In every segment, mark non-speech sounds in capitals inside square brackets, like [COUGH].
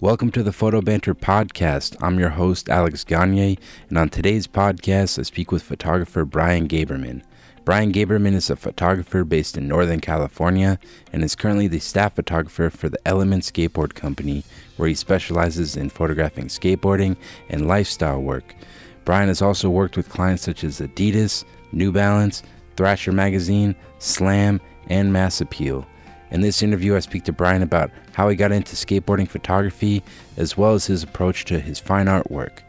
Welcome to the Photo Banter podcast. I'm your host, Alex Gagne, and on today's podcast, I speak with photographer Brian Gaberman. Brian Gaberman is a photographer based in Northern California and is currently the staff photographer for the Element Skateboard Company, where he specializes in photographing skateboarding and lifestyle work. Brian has also worked with clients such as Adidas, New Balance, Thrasher Magazine, Slam, and Mass Appeal. In this interview, I speak to Brian about how he got into skateboarding photography, as well as his approach to his fine art work.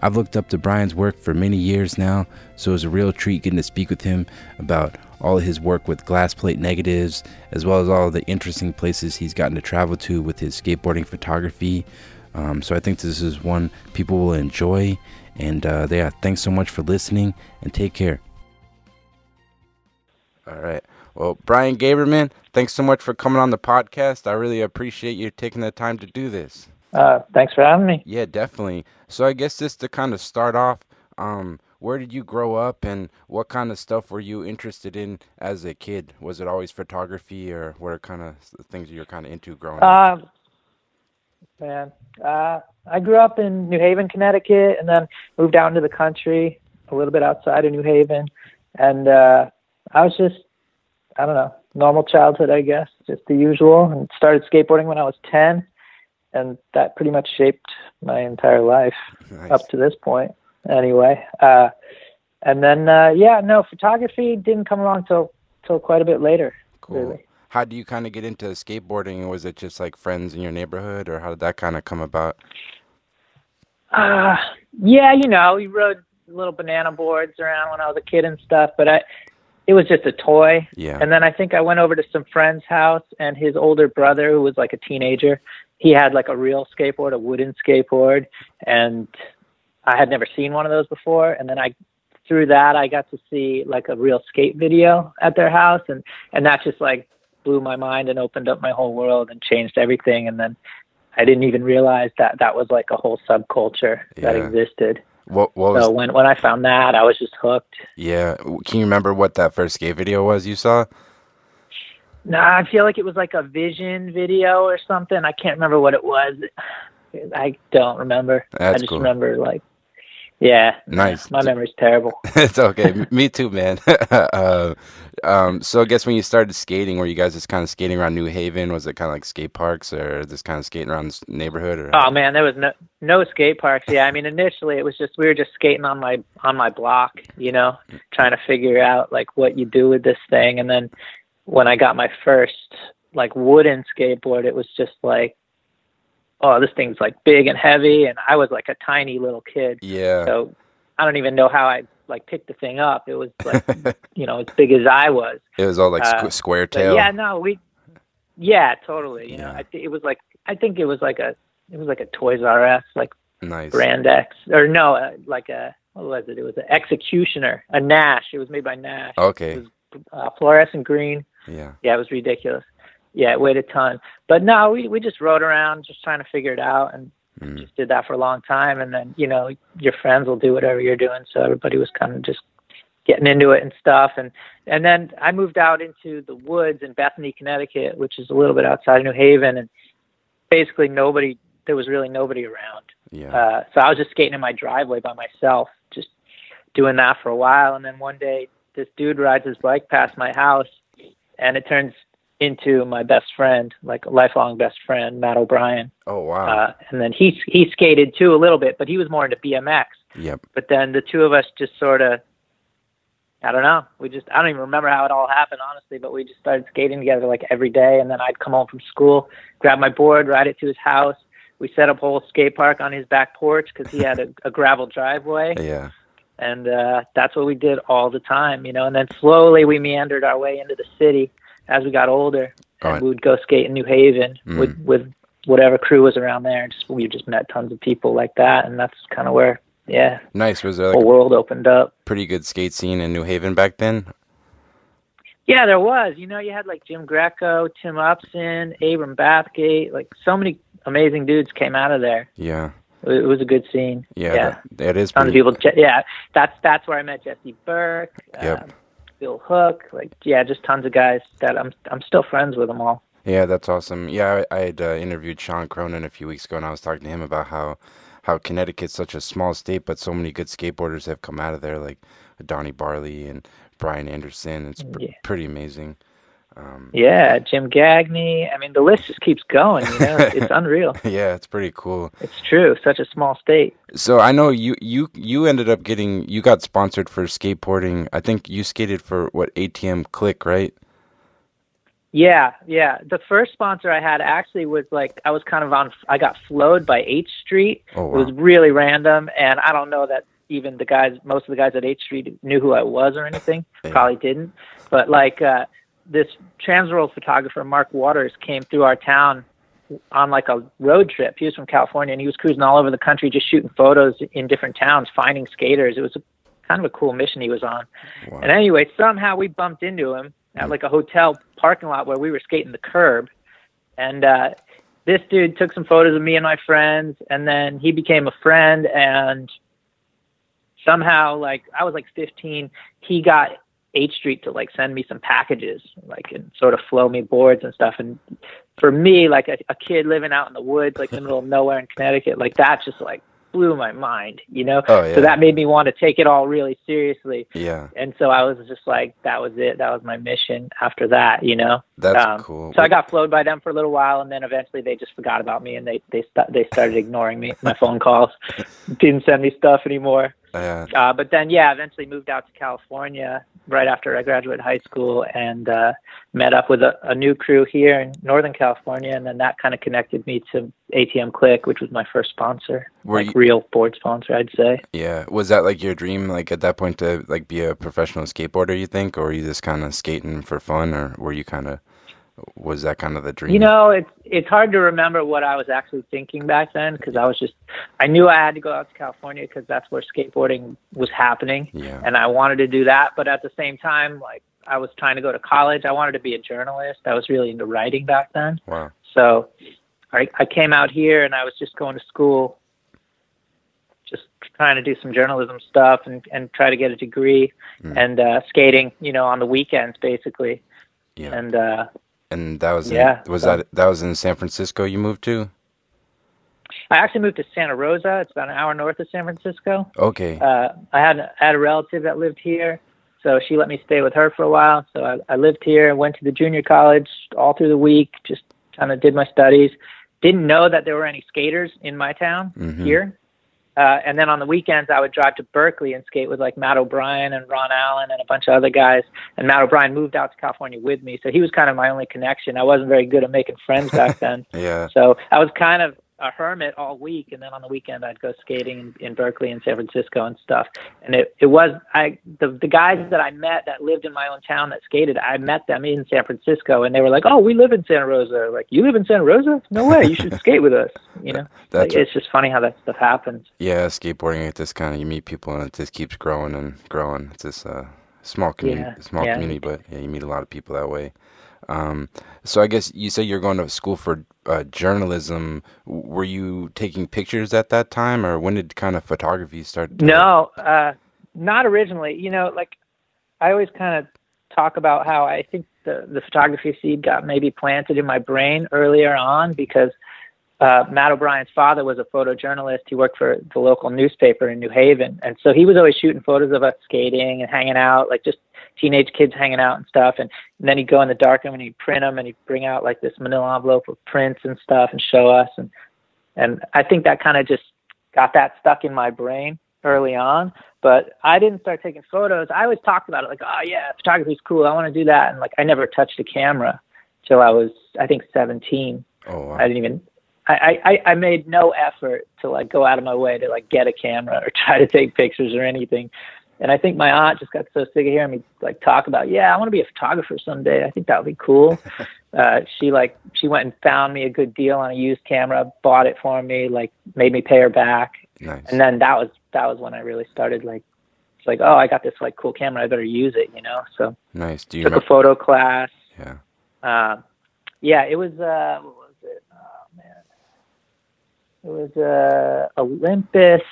I've looked up to Brian's work for many years now, so it was a real treat getting to speak with him about all his work with glass plate negatives, as well as all the interesting places he's gotten to travel to with his skateboarding photography. Um, so I think this is one people will enjoy. And uh, yeah, thanks so much for listening and take care. All right. Well, Brian Gaberman, thanks so much for coming on the podcast. I really appreciate you taking the time to do this. Uh, thanks for having me. Yeah, definitely. So I guess just to kind of start off, um, where did you grow up and what kind of stuff were you interested in as a kid? Was it always photography or what are kind of things you were kind of into growing up? Uh, man, uh, I grew up in New Haven, Connecticut, and then moved out into the country, a little bit outside of New Haven, and uh, I was just I don't know, normal childhood, I guess, just the usual. And started skateboarding when I was 10, and that pretty much shaped my entire life Nice. up to this point, anyway. Uh, and then, uh, yeah, no, photography didn't come along till till quite a bit later. Cool. Really. How do you kind of get into skateboarding? Was it just like friends in your neighborhood or how did that kind of come about? Uh, yeah, you know, we rode little banana boards around when I was a kid and stuff, but I, it was just a toy. Yeah. And then I think I went over to some friend's house, and his older brother, who was like a teenager, he had like a real skateboard, a wooden skateboard, and I had never seen one of those before. And then I, through that, I got to see like a real skate video at their house, and and that just like blew my mind and opened up my whole world and changed everything. And then I didn't even realize that that was like a whole subculture that Yeah. existed. What what was So when when I found that, I was just hooked. Yeah, can you remember what that first skate video was you saw? No, I feel like it was like a vision video or something. I can't remember what it was. I don't remember. I just cool. remember like, yeah. Nice. My memory's terrible. [LAUGHS] it's okay. Me too, man. [LAUGHS] uh, um, so I guess when you started skating, were you guys just kind of skating around New Haven? Was it kind of like skate parks or just kind of skating around the neighborhood? Or Oh man, there was no no skate parks. Yeah, I mean initially it was just we were just skating on my on my block, you know, trying to figure out like what you do with this thing. And then when I got my first like wooden skateboard, it was just like, oh, this thing's like big and heavy, and I was like a tiny little kid. yeah. So I don't even know how I like picked the thing up. It was like [LAUGHS] you know as big as I was. it was all like squ- uh, square tail. yeah, no, we yeah, totally. You know, Yeah. I th- it was like I think it was like a it was like a Toys R Us like nice. Brand X or no, uh, like a what was it? It was an Executioner, a Nash. It was made by Nash. Okay. It was uh, fluorescent green. Yeah. Yeah, it was ridiculous. Yeah, it weighed a ton. But no, we we just rode around, just trying to figure it out, and Mm. just did that for a long time. And then you know your friends will do whatever you're doing, so everybody was kind of just getting into it and stuff. And and then I moved out into the woods in Bethany, Connecticut, which is a little bit outside of New Haven, and basically nobody there was really nobody around. Yeah. Uh, so I was just skating in my driveway by myself, just doing that for a while. And then one day, this dude rides his bike past my house, and it turns into my best friend, like a lifelong best friend, Matt O'Brien. oh wow. Uh, and then he he skated too a little bit, but he was more into BMX. yep. But then the two of us just sort of, I don't know, we just I don't even remember how it all happened honestly, but we just started skating together like every day. And then I'd come home from school, grab my board, ride it to his house. We set up a whole skate park on his back porch because he had a, a gravel driveway, [LAUGHS] Yeah. and uh, that's what we did all the time, you know. And then slowly we meandered our way into the city as we got older, Right. we would go skate in New Haven Mm. with with whatever crew was around there. And just we just met tons of people like that, and that's kind of where, yeah, Nice. Was there the like whole world opened up. pretty good skate scene in New Haven back then? Yeah, there was. You know, you had like Jim Greco, Tim Upson, Abram Bathgate, like so many amazing dudes came out of there. Yeah. It was a good scene. Yeah. yeah. That, that is tons of people. Yeah, that's that's where I met Jesse Burke, Yep. um, Bill Hook. Like, yeah, just tons of guys that I'm I'm still friends with them all. Yeah, that's awesome. Yeah, I, I had uh, interviewed Sean Cronin a few weeks ago, and I was talking to him about how how Connecticut's such a small state, but so many good skateboarders have come out of there, like Donny Barley and Brian Anderson. It's pr- Yeah. pretty amazing. Um, Yeah, Jim Gagney. I mean, the list just keeps going. You know, it's [LAUGHS] unreal. yeah, it's pretty cool. It's true. Such a small state. So I know you you you ended up getting you got sponsored for skateboarding. I think you skated for what ATM Click, right? Yeah, yeah. The first sponsor I had actually was like I was kind of on. I got flowed by H Street. Oh wow. It was really random, and I don't know that even the guys, most of the guys at H Street knew who I was or anything. [LAUGHS] Probably didn't. But like uh, this Transworld photographer, Mark Waters, came through our town on like a road trip. He was from California, and he was cruising all over the country, just shooting photos in different towns, finding skaters. It was a, kind of a cool mission he was on. Wow. And anyway, somehow we bumped into him at like a hotel parking lot where we were skating the curb. And uh, this dude took some photos of me and my friends, and then he became a friend. And somehow, like I was like 15, he got H Street to like send me some packages, like and sort of flow me boards and stuff. And for me, like a, a kid living out in the woods, like in the middle of nowhere in Connecticut, like that just like blew my mind, you know. Oh yeah. So that made me want to take it all really seriously yeah, and so I was just like, that was it. That was my mission. After that, you know. that's Um, cool. So I got flowed by them for a little while, and then eventually they just forgot about me, and they they st- they started ignoring me, my phone calls, [LAUGHS] didn't send me stuff anymore. Yeah. Uh, but then, yeah, eventually moved out to California right after I graduated high school, and uh, met up with a, a new crew here in Northern California, and then that kind of connected me to ATM Click, which was my first sponsor, Were like you- real board sponsor, I'd say. Yeah. Was that like your dream, like at that point, to like be a professional skateboarder? You think, or were you just kind of skating for fun, or were you kind of was that kind of the dream? You know, it's it's hard to remember what I was actually thinking back then because I was just I knew I had to go out to California because that's where skateboarding was happening, Yeah. and I wanted to do that. But at the same time, like I was trying to go to college, I wanted to be a journalist. I was really into writing back then, Wow. so I I came out here and I was just going to school, just trying to do some journalism stuff and and try to get a degree, Mm. and uh, skating, you know, on the weekends basically, Yeah. and. uh And that was in, Yeah, was so- that that was in San Francisco? You moved to? I actually moved to Santa Rosa. It's about an hour north of San Francisco. Okay. Uh, I had I had a relative that lived here, so she let me stay with her for a while. So I, I lived here, went to the junior college all through the week, just kind of did my studies. Didn't know that there were any skaters in my town Mhm. here. Uh, and then on the weekends, I would drive to Berkeley and skate with like Matt O'Brien and Ron Allen and a bunch of other guys. And Matt O'Brien moved out to California with me, so he was kind of my only connection. I wasn't very good at making friends back then. [LAUGHS] yeah. So I was kind of a hermit all week, and then on the weekend I'd go skating in, in Berkeley and San Francisco and stuff. And it it was I the the guys that I met that lived in my own town that skated. I met them in San Francisco, and they were like, "Oh, we live in Santa Rosa." Like, you live in Santa Rosa? No way! You should skate with us. You know, [LAUGHS] That's like, it's just funny how that stuff happens. yeah. Skateboarding, it just kind of you meet people and it just keeps growing and growing. It's just a small community, Yeah, small yeah. community, but yeah, you meet a lot of people that way. Um, so I guess you say you're going to school for uh, journalism. Were you taking pictures at that time, or when did kind of photography start? To, No, uh, not originally. You know, like I always kind of talk about how I think the the photography seed got maybe planted in my brain earlier on because uh, Matt O'Brien's father was a photojournalist. He worked for the local newspaper in New Haven, and so he was always shooting photos of us skating and hanging out, like just teenage kids hanging out and stuff. And, and then he'd go in the darkroom and he'd print them, and he'd bring out like this Manila envelope with prints and stuff and show us. And and I think that kind of just got that stuck in my brain early on. But I didn't start taking photos. I always talked about it like, oh yeah, photography's cool. I want to do that. And like I never touched a camera till I was I think 17. Oh wow. I didn't even. I, I, I made no effort to like go out of my way to like get a camera or [LAUGHS] try to take pictures or anything. And I think my aunt just got so sick of hearing me like talk about, yeah, I want to be a photographer someday. I think that would be cool. [LAUGHS] uh, she like she went and found me a good deal on a used camera, bought it for me, like made me pay her back. nice. And then that was that was when I really started like it's like, oh, I got this like cool camera, I better use it, you know. So nice. Do you took a photo class. Yeah. Um, yeah, it was uh, what was it? Oh man, it was uh, Olympus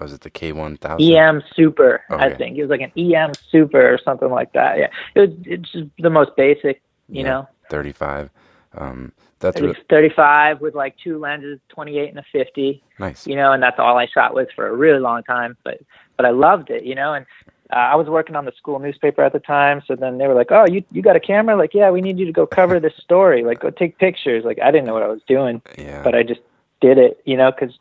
Oh, was it the K one thousand? EM Super. I think it was like an EM Super or something like that. Yeah, it was it's just the most basic, you Yeah. know. Thirty five. Um, that's It was 35 with like two lenses, 28 and a 50. nice. you know, and that's all I shot with for a really long time. But but I loved it, you know, and uh, I was working on the school newspaper at the time. So then they were like, "Oh, you you got a camera? Like, yeah, we need you to go cover this story. Like, go take pictures." Like, I didn't know what I was doing, Yeah, but I just did it, you know, because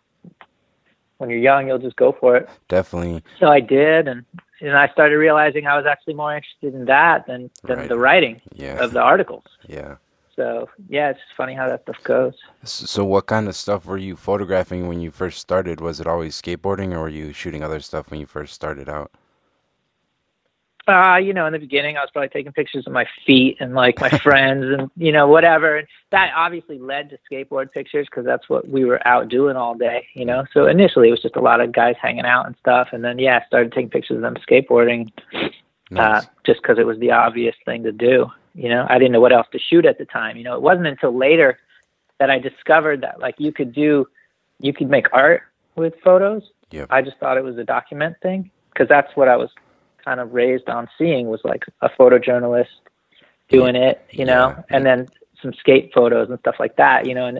when you're young, you'll just go for it. definitely. So I did, and and I started realizing I was actually more interested in that than than Right. the writing Yeah, of the articles. yeah. So yeah, it's just funny how that stuff goes. So, what kind of stuff were you photographing when you first started? Was it always skateboarding, or were you shooting other stuff when you first started out? Uh, you know, in the beginning, I was probably taking pictures of my feet and like my [LAUGHS] friends and you know whatever. And that obviously led to skateboard pictures because that's what we were out doing all day. You know, so initially it was just a lot of guys hanging out and stuff, and then yeah, I started taking pictures of them skateboarding uh, just because it was the obvious thing to do. You know, I didn't know what else to shoot at the time. You know, it wasn't until later that I discovered that like you could do, you could make art with photos. Yep. I just thought it was a document thing because that's what I was kind of raised on seeing was like a photojournalist doing it, you know, Yeah. and then some skate photos and stuff like that, you know, and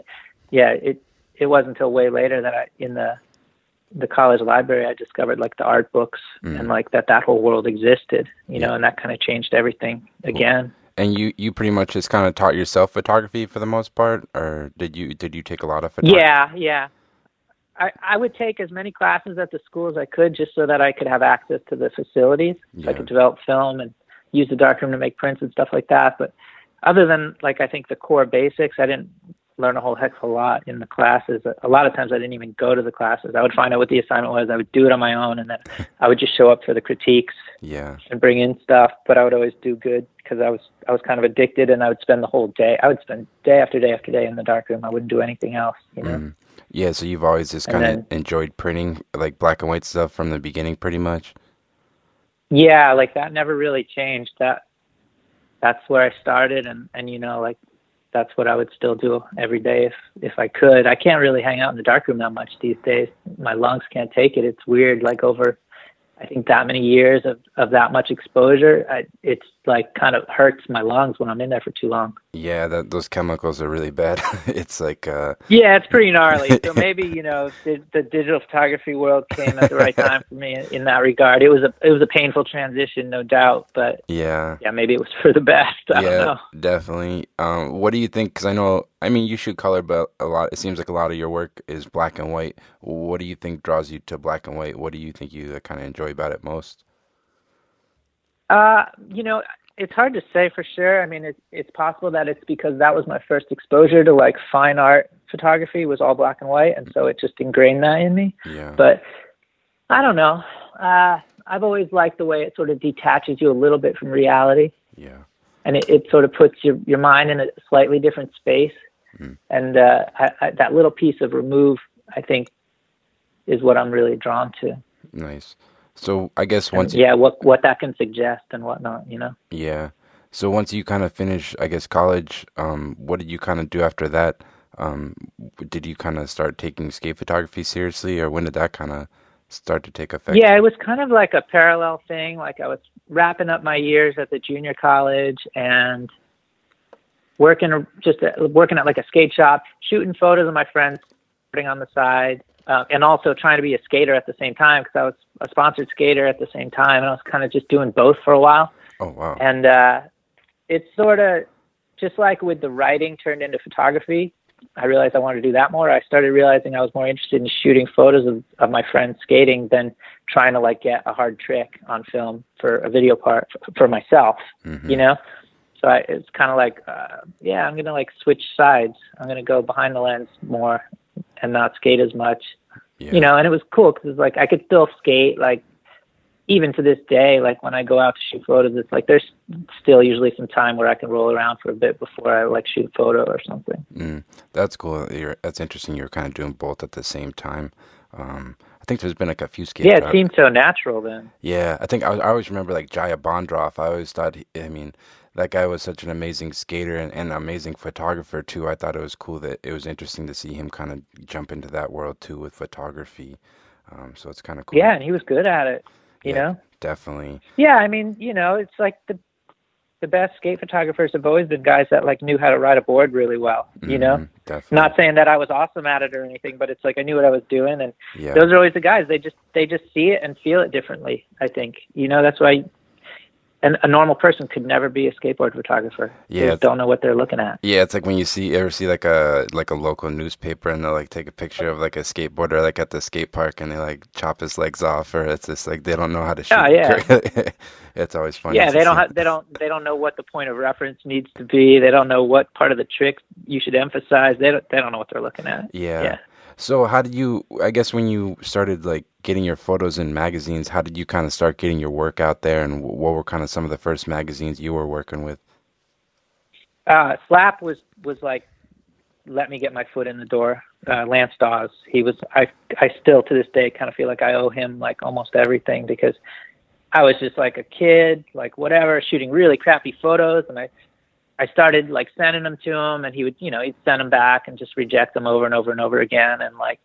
yeah, it it wasn't until way later that I in the the college library I discovered like the art books Mm. and like that that whole world existed, you know, and that kind of changed everything again. And you, you pretty much just kind of taught yourself photography for the most part, or did you did you take a lot of photography? Yeah, yeah. I, I would take as many classes at the school as I could just so that I could have access to the facilities. So I could develop film and use the darkroom to make prints and stuff like that. But other than like I think the core basics, I didn't learn a whole heck of a lot in the classes. A lot of times I didn't even go to the classes. I would find out what the assignment was. I would do it on my own, and then I would just show up for the critiques Yeah. and bring in stuff. But I would always do good because I was I was kind of addicted, and I would spend the whole day. I would spend day after day after day in the darkroom. I wouldn't do anything else, you know. Mm. Yeah, so you've always just kind of enjoyed printing like black and white stuff from the beginning, pretty much. yeah like that never really changed. That that's where i started and and you know like that's what i would still do every day if if i could. I can't really hang out in the darkroom that much these days. My lungs can't take it. It's weird like over i think that many years of of that much exposure I, it's like kind of hurts my lungs when i'm in there for too long Yeah, that those chemicals are really bad. [LAUGHS] it's like uh yeah it's pretty gnarly [LAUGHS] so maybe you know the, the digital photography world came at the right [LAUGHS] time for me in that regard it was a it was a painful transition no doubt but yeah. yeah maybe it was for the best i yeah, don't know definitely. Um, what do you think? Because I know, I mean, you shoot color, but a lot. It seems like a lot of your work is black and white. What do you think draws you to black and white? What do you think you kind of enjoy about it most? Uh, you know, it's hard to say for sure. I mean, it's it's possible that it's because that was my first exposure to like fine art photography was all black and white, and so it just ingrained that in me. Yeah. But I don't know. Uh, I've always liked the way it sort of detaches you a little bit from reality, yeah. and it, it sort of puts your your mind in a slightly different space. Mm. And uh, I, I, that little piece of remove, I think, is what I'm really drawn to. Nice. So I guess once you, yeah, what what that can suggest and whatnot, you know. yeah. So once you kind of finish, I guess college, um, what did you kind of do after that? Um, did you kind of start taking skate photography seriously, or when did that kind of start to take effect? Yeah, it was kind of like a parallel thing. Like I was wrapping up my years at the junior college and working just working at like a skate shop, shooting photos of my friends, putting on the side, uh, and also trying to be a skater at the same time because I was a sponsored skater at the same time, and I was kind of just doing both for a while. Oh wow. And uh, it's sort of just like with the writing turned into photography. I realized I wanted to do that more. I started realizing I was more interested in shooting photos of, of my friends skating than trying to like get a hard trick on film for a video part for, for myself, Mhm. you know? So I, it's kind of like, uh, yeah, I'm going to like switch sides. I'm going to go behind the lens more and not skate as much Yeah. you know, and it was cool because it's like I could still skate. Like even to this day, like when I go out to shoot photos, it's like there's still usually some time where I can roll around for a bit before I like shoot a photo or something. Mm, that's cool. You're, that's interesting. You're kind of doing both at the same time. Um, I think there's been like a few skate. Yeah, it photog- seemed so natural then. Yeah, I think I, I always remember like Jaya Bonderov. I always thought, he, I mean, that guy was such an amazing skater and, and amazing photographer too. I thought it was cool that it was interesting to see him kind of jump into that world too with photography. Um, so it's kind of cool. Yeah, and he was good at it. You Yeah. know. Definitely. Yeah, I mean, you know, it's like the the best skate photographers have always been guys that like knew how to ride a board really well. You know, Mhm, definitely. not saying that I was awesome at it or anything, but it's like I knew what I was doing, and yeah. those are always the guys. They just they just see it and feel it differently. I think you know that's why. And a normal person could never be a skateboard photographer. Yeah, they don't know what they're looking at. Yeah, it's like when you see you ever see like a like a local newspaper and they'll like take a picture of like a skateboarder like at the skate park and they like chop his legs off or it's just like they don't know how to oh, shoot. Oh, yeah. [LAUGHS] it's always funny. yeah, they don't have, they don't they don't know what the point of reference needs to be. They don't know what part of the trick you should emphasize. They don't they don't know what they're looking at. Yeah. Yeah. So how did you? I guess when you started like getting your photos in magazines, how did you kind of start getting your work out there, and what were kind of some of the first magazines you were working with? Uh, Slap was was like, let me get my foot in the door. Uh, Lance Dawes, he was. I I still to this day kind of feel like I owe him like almost everything because I was just like a kid, like whatever, shooting really crappy photos, and I I started like sending them to him, and he would you know he'd send them back and just reject them over and over and over again, and like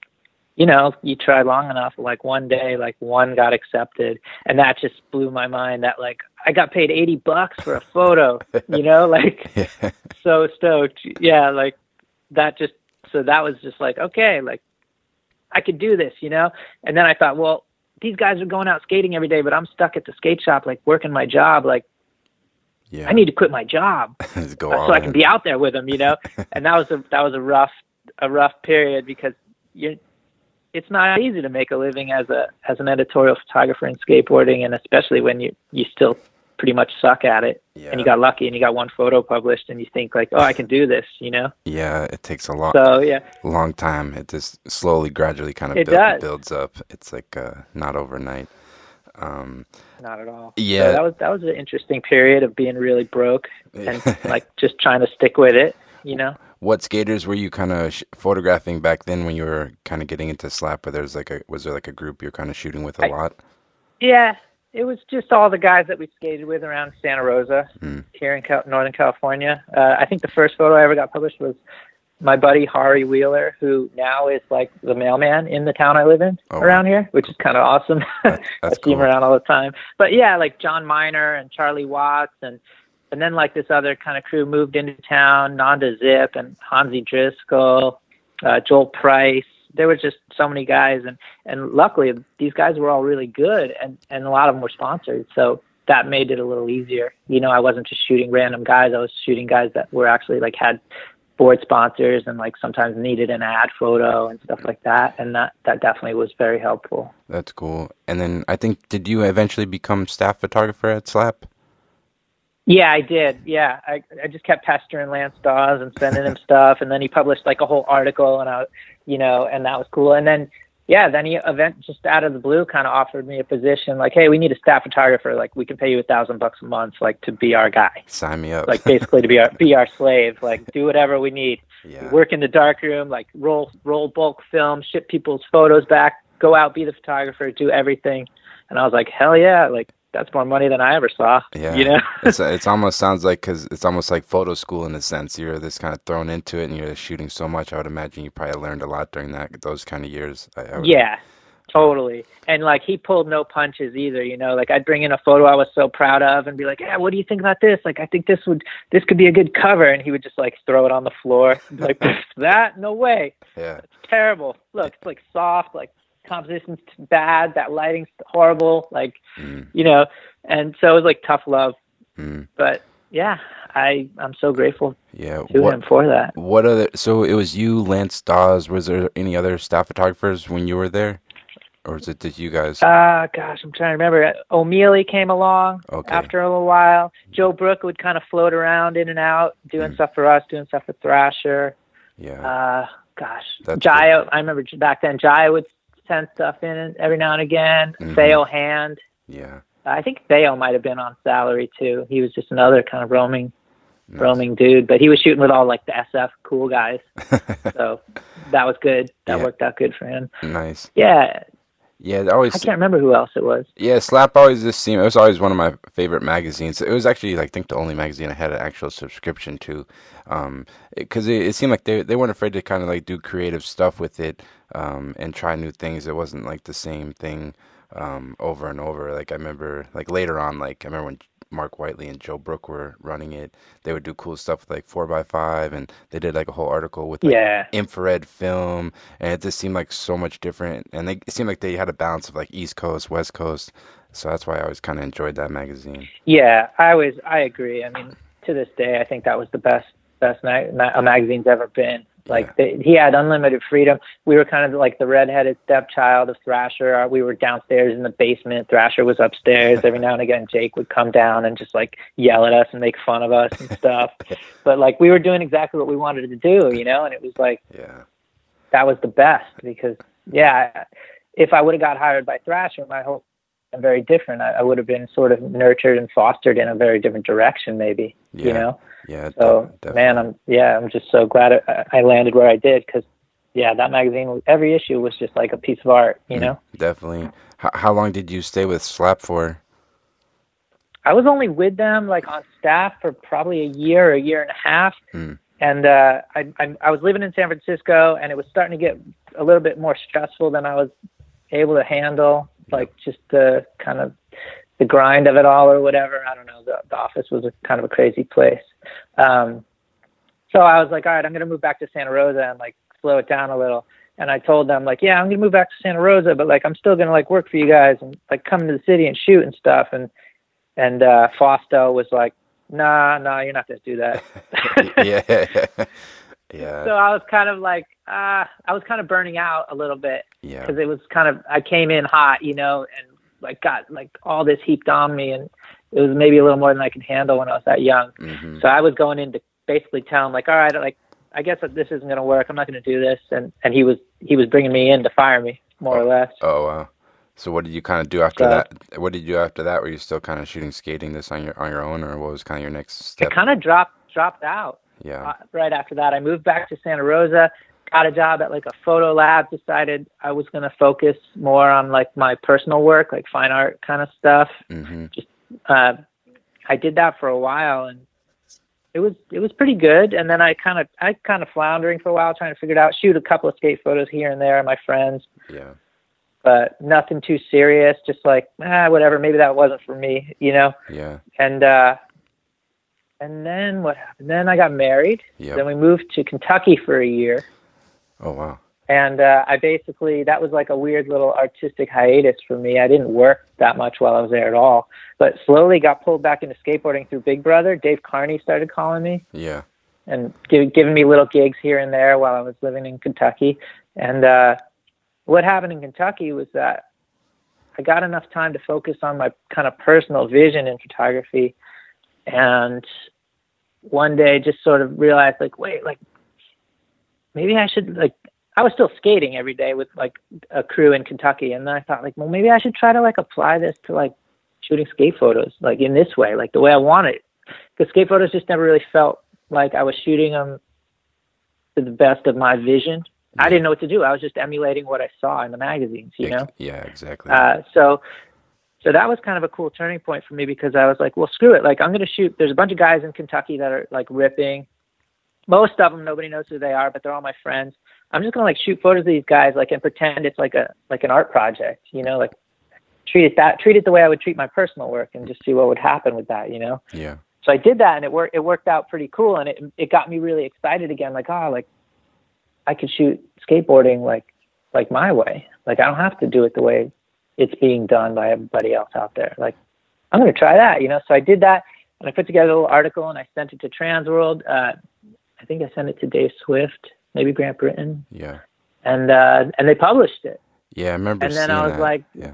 you know, you try long enough, like one day, like one got accepted, and that just blew my mind. That like I got paid eighty bucks for a photo, you know, [LAUGHS] like Yeah. so stoked. Yeah, like that just so that was just like okay, like I could do this, you know. And then I thought, well, these guys are going out skating every day, but I'm stuck at the skate shop, like working my job. Like yeah. I need to quit my job [LAUGHS] so I can be out there with them, you know. [LAUGHS] and that was a that was a rough a rough period because you it's not easy to make a living as a as an editorial photographer in skateboarding, and especially when you you still pretty much suck at it, Yeah. and you got lucky and you got one photo published, and you think like, oh, I can do this, you know. Yeah, it takes a long, So yeah, long time. It just slowly, gradually, kind of It build, builds up. It's like uh, not overnight. Um, not at all. Yeah. so that was that was an interesting period of being really broke and [LAUGHS] like just trying to stick with it, you know. what skaters were you kind of sh- photographing back then when you were kind of getting into slap? Where there's like a was there like a group you're kind of shooting with a I- lot? Yeah, it was just all the guys that we skated with around Santa Rosa Mm. here in Cal- Northern California. Uh, I think the first photo I ever got published was my buddy Hari Wheeler, who now is like the mailman in the town I live in Oh, around here, which is kind of awesome. [LAUGHS] I That's see him around all the time. But yeah, like John Miner and Charlie Watts and and then like this other kind of crew moved into town, Nanda Zipp and Hansi Driscoll, uh, Joel Price. There were just so many guys, and and luckily these guys were all really good, and and a lot of them were sponsored, so that made it a little easier. You know, I wasn't just shooting random guys; I was shooting guys that were actually like had board sponsors and like sometimes needed an ad photo and stuff like that, and that that definitely was very helpful. That's cool. And then I think did you eventually become staff photographer at Slap? Yeah, I did. Yeah, I I just kept pestering Lance Dawes and sending him [LAUGHS] stuff, and then he published like a whole article, and I, you know, and that was cool. And then, yeah, then he event just out of the blue kind of offered me a position, like, hey, we need a staff photographer, like we can pay you a thousand bucks a month, like to be our guy, Sign me up. like basically to be our be our slave, like do whatever we need, yeah. work in the dark room, like roll roll bulk film, ship people's photos back, go out, be the photographer, do everything. And I was like, hell yeah, like that's more money than I ever saw. Yeah, you know. [LAUGHS] it's it's [LAUGHS] almost sounds like because it's almost like photo school in a sense. You're this kind of thrown into it, and you're shooting so much. I would imagine you probably learned a lot during that those kind of years. I, I Yeah, totally. And like he pulled no punches either, you know. Like I'd bring in a photo I was so proud of and be like, "Yeah, what do you think about this? Like I think this would this could be a good cover." And he would just like throw it on the floor. Like [LAUGHS] that? No way. yeah, It's terrible. Look, it's like soft, like composition's bad, that lighting's horrible, like, mm, you know. And so it was like tough love, mm, but yeah, I I'm so grateful yeah. to What him for that. what other? So it was you, Lance Dawes. Was there any other staff photographers when you were there, or was it just you guys? Uh, gosh, I'm trying to remember. O'Meally came along Okay. after a little while. Joe Brook would kind of float around in and out, doing Mm. stuff for us, doing stuff for Thrasher. yeah, Uh, gosh, That's Jaya. I remember back then. Jaya would send stuff in every now and again. Mhm. Theo Hand. yeah. I think Theo might have been on salary too. He was just another kind of roaming, Nice. roaming dude. But he was shooting with all like the SF cool guys, [LAUGHS] so that was good. That Yeah. worked out good for him. nice. Yeah, Yeah, always I can't remember who else it was. Yeah, Slap always just seemed it was always one of my favorite magazines. It was actually like, I think the only magazine I had an actual subscription to, um, because it, it seemed like they they weren't afraid to kind of like do creative stuff with it, um, and try new things. It wasn't like the same thing um, over and over. Like I remember, like later on, like I remember when Mark Whiteley and Joe Brook were running it. They would do cool stuff with like four x five, and they did like a whole article with like, yeah infrared film, and it just seemed like so much different. And they, it seemed like they had a balance of like East Coast, West Coast. So that's why I always kind of enjoyed that magazine. Yeah, I always I agree. I mean, to this day, I think that was the best best ma- ma- a magazine's ever been. Like Yeah. the, he had unlimited freedom. We were kind of like the redheaded stepchild of Thrasher. Uh, We were downstairs in the basement. Thrasher was upstairs. Every now and again, Jake would come down and just like yell at us and make fun of us and stuff. [LAUGHS] but like we were doing exactly what we wanted to do, you know. And it was like Yeah. that was the best because yeah, if I would have got hired by Thrasher, my whole I'm very different. I, I would have been sort of nurtured and fostered in a very different direction, maybe. Yeah. You know. Yeah. So de- man, I'm yeah, I'm just so glad I, landed where I did because yeah, that magazine, every issue was just like a piece of art. You know, definitely. How, how long did you stay with Slap for? I was only with them like on staff for probably a year, a year and a half, Mm. and uh, I, I I was living in San Francisco, and it was starting to get a little bit more stressful than I was able to handle. Like just the kind of the grind of it all, or whatever. I don't know. The, the office was a kind of a crazy place. Um, so I was like, all right, I'm gonna move back to Santa Rosa and like slow it down a little. And I told them like, yeah, I'm gonna move back to Santa Rosa, but like I'm still gonna like work for you guys and like come to the city and shoot and stuff. And and uh, Fausto was like, nah, nah, you're not gonna do that. [LAUGHS] yeah. [LAUGHS] yeah. So I was kind of like, uh, I was kind of burning out a little bit Yeah. because it was kind of I came in hot, you know, and like got like all this heaped on me, and it was maybe a little more than I could handle when I was that young. hmm So I was going in to basically tell him like, all right, like I guess that this isn't going to work. I'm not going to do this, and and he was he was bringing me in to fire me more or less. Oh wow. So what did you kind of do after So- that? What did you do after that? Were you still kind of shooting skating this on your on your own, or what was kind of your next step? It kind of dropped dropped out. yeah. uh, right after that, I moved back to Santa Rosa, got a job at like a photo lab, decided I was going to focus more on like my personal work, like fine art kind of stuff. hmm Uh, I did that for a while and it was, it was pretty good. And then I kind of, I kind of floundering for a while, trying to figure it out, shoot a couple of skate photos here and there, of my friends, Yeah. but nothing too serious. Just like, ah, whatever. Maybe that wasn't for me, you know? Yeah. And, uh, and then what happened? Then I got married. Yeah. Then we moved to Kentucky for a year. Oh wow. And uh, I basically that was like a weird little artistic hiatus for me. I didn't work that much while I was there at all, but slowly got pulled back into skateboarding through Big Brother. Dave Carnie started calling me Yeah. and giving giving me little gigs here and there while I was living in Kentucky. And uh, what happened in Kentucky was that I got enough time to focus on my kind of personal vision in photography, and one day just sort of realized like, wait, like maybe I should like. I was still skating every day with like a crew in Kentucky, and then I thought like, well, maybe I should try to like apply this to like shooting skate photos, like in this way, like the way I want it. Because skate photos just never really felt like I was shooting them to the best of my vision. I didn't know what to do. I was just emulating what I saw in the magazines, you know. Yeah. Exactly. Uh, so, so that was kind of a cool turning point for me because I was like, well, screw it. Like, I'm going to shoot. There's a bunch of guys in Kentucky that are like ripping. Most of them, nobody knows who they are, but they're all my friends. I'm just going to like shoot photos of these guys, like, and pretend it's like a like an art project, you know, like treat it that treat it the way I would treat my personal work, and just see what would happen with that, you know? Yeah. so I did that and it worked it worked out pretty cool and it it got me really excited again like oh like I could shoot skateboarding like like my way. Like I don't have to do it the way it's being done by everybody else out there. Like I'm going to try that you know? So I did that and I put together a little article and I sent it to Transworld. Uh I think I sent it to Dave Swift maybe Grant Brittain Yeah. and uh and they published it Yeah. I remember. And then I was that. like- Yeah.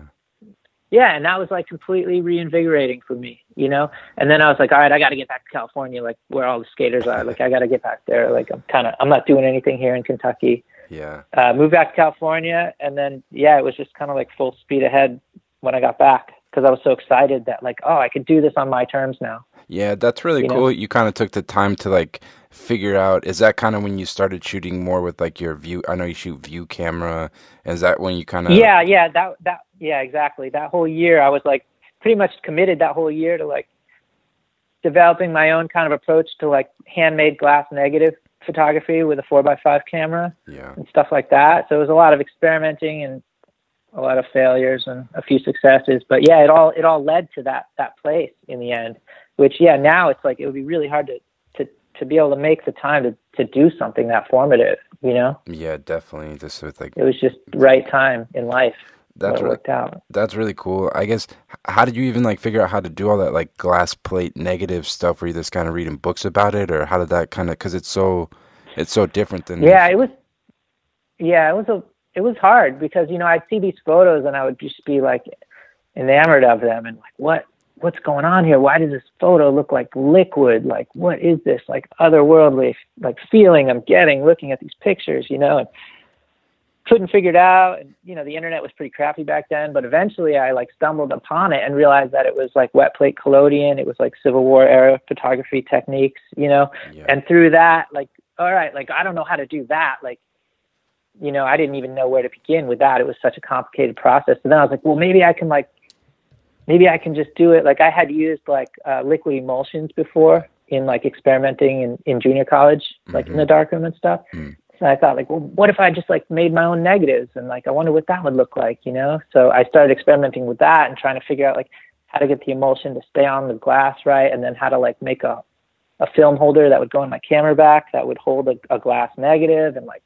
yeah, and that was like completely reinvigorating for me, you know. And then I was like, all right, I got to get back to California, like where all the skaters are. Like I got to get back there. Like I'm kind of, I'm not doing anything here in Kentucky. Yeah. Uh, moved back to California, and then yeah, it was just kind of like full speed ahead when I got back because I was so excited that like, oh, I could do this on my terms now. Yeah, that's really You know? cool. You kind of took the time to like figure out. Is that kind of when you started shooting more with like your view? I know you shoot view camera. Is that when you kind of? Yeah, yeah, that that yeah, exactly. That whole year, I was like pretty much committed that whole year to like developing my own kind of approach to like handmade glass negative photography with a four by five camera Yeah. and stuff like that. So it was a lot of experimenting and a lot of failures and a few successes. But yeah, it all it all led to that that place in the end. Which yeah, now it's like it would be really hard to to be able to make the time to to do something that formative. You know? Yeah, definitely. Just with like it was just right time in life. That's it worked out. That's really cool. I guess how did you even like figure out how to do all that like glass plate negative stuff? Were you just kind of reading books about it, or how did that kind of? Because it's so it's so different than. Yeah, it was. Yeah, it was a it was hard because you know I'd see these photos and I would just be like enamored of them and like what what's going on here? Why does this photo look like liquid? Like what is this like otherworldly like feeling I'm getting looking at these pictures? You know, and couldn't figure it out. And you know the internet was pretty crappy back then, but eventually I like stumbled upon it and realized that it was like wet plate collodion. It was like Civil War era photography techniques. You know, yeah. and through that like all right, like I don't know how to do that. Like you know, I didn't even know where to begin with that. It was such a complicated process. And then I was like, well, maybe I can like, maybe I can just do it. Like I had used like uh, liquid emulsions before in like experimenting in, in junior college, like mm-hmm. in the darkroom and stuff. Mm. So I thought like, well, what if I just like made my own negatives and like, I wonder what that would look like, you know? So I started experimenting with that and trying to figure out like how to get the emulsion to stay on the glass right. And then how to like make a, a film holder that would go in my camera back that would hold a, a glass negative and like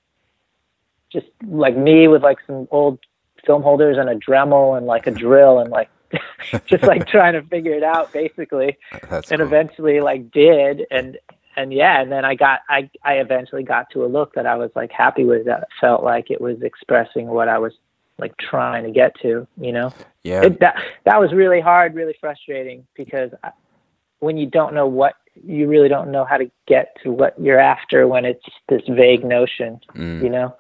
just like me with like some old film holders and a Dremel and like a drill and like [LAUGHS] just like trying to figure it out basically. [LAUGHS] That's and cool. eventually like did and and yeah, and then I got I I eventually got to a look that I was like happy with that felt like it was expressing what I was like trying to get to, you know. Yeah. It, that that was really hard, really frustrating because I, when you don't know what you really don't know how to get to what you're after when it's this vague notion, mm. you know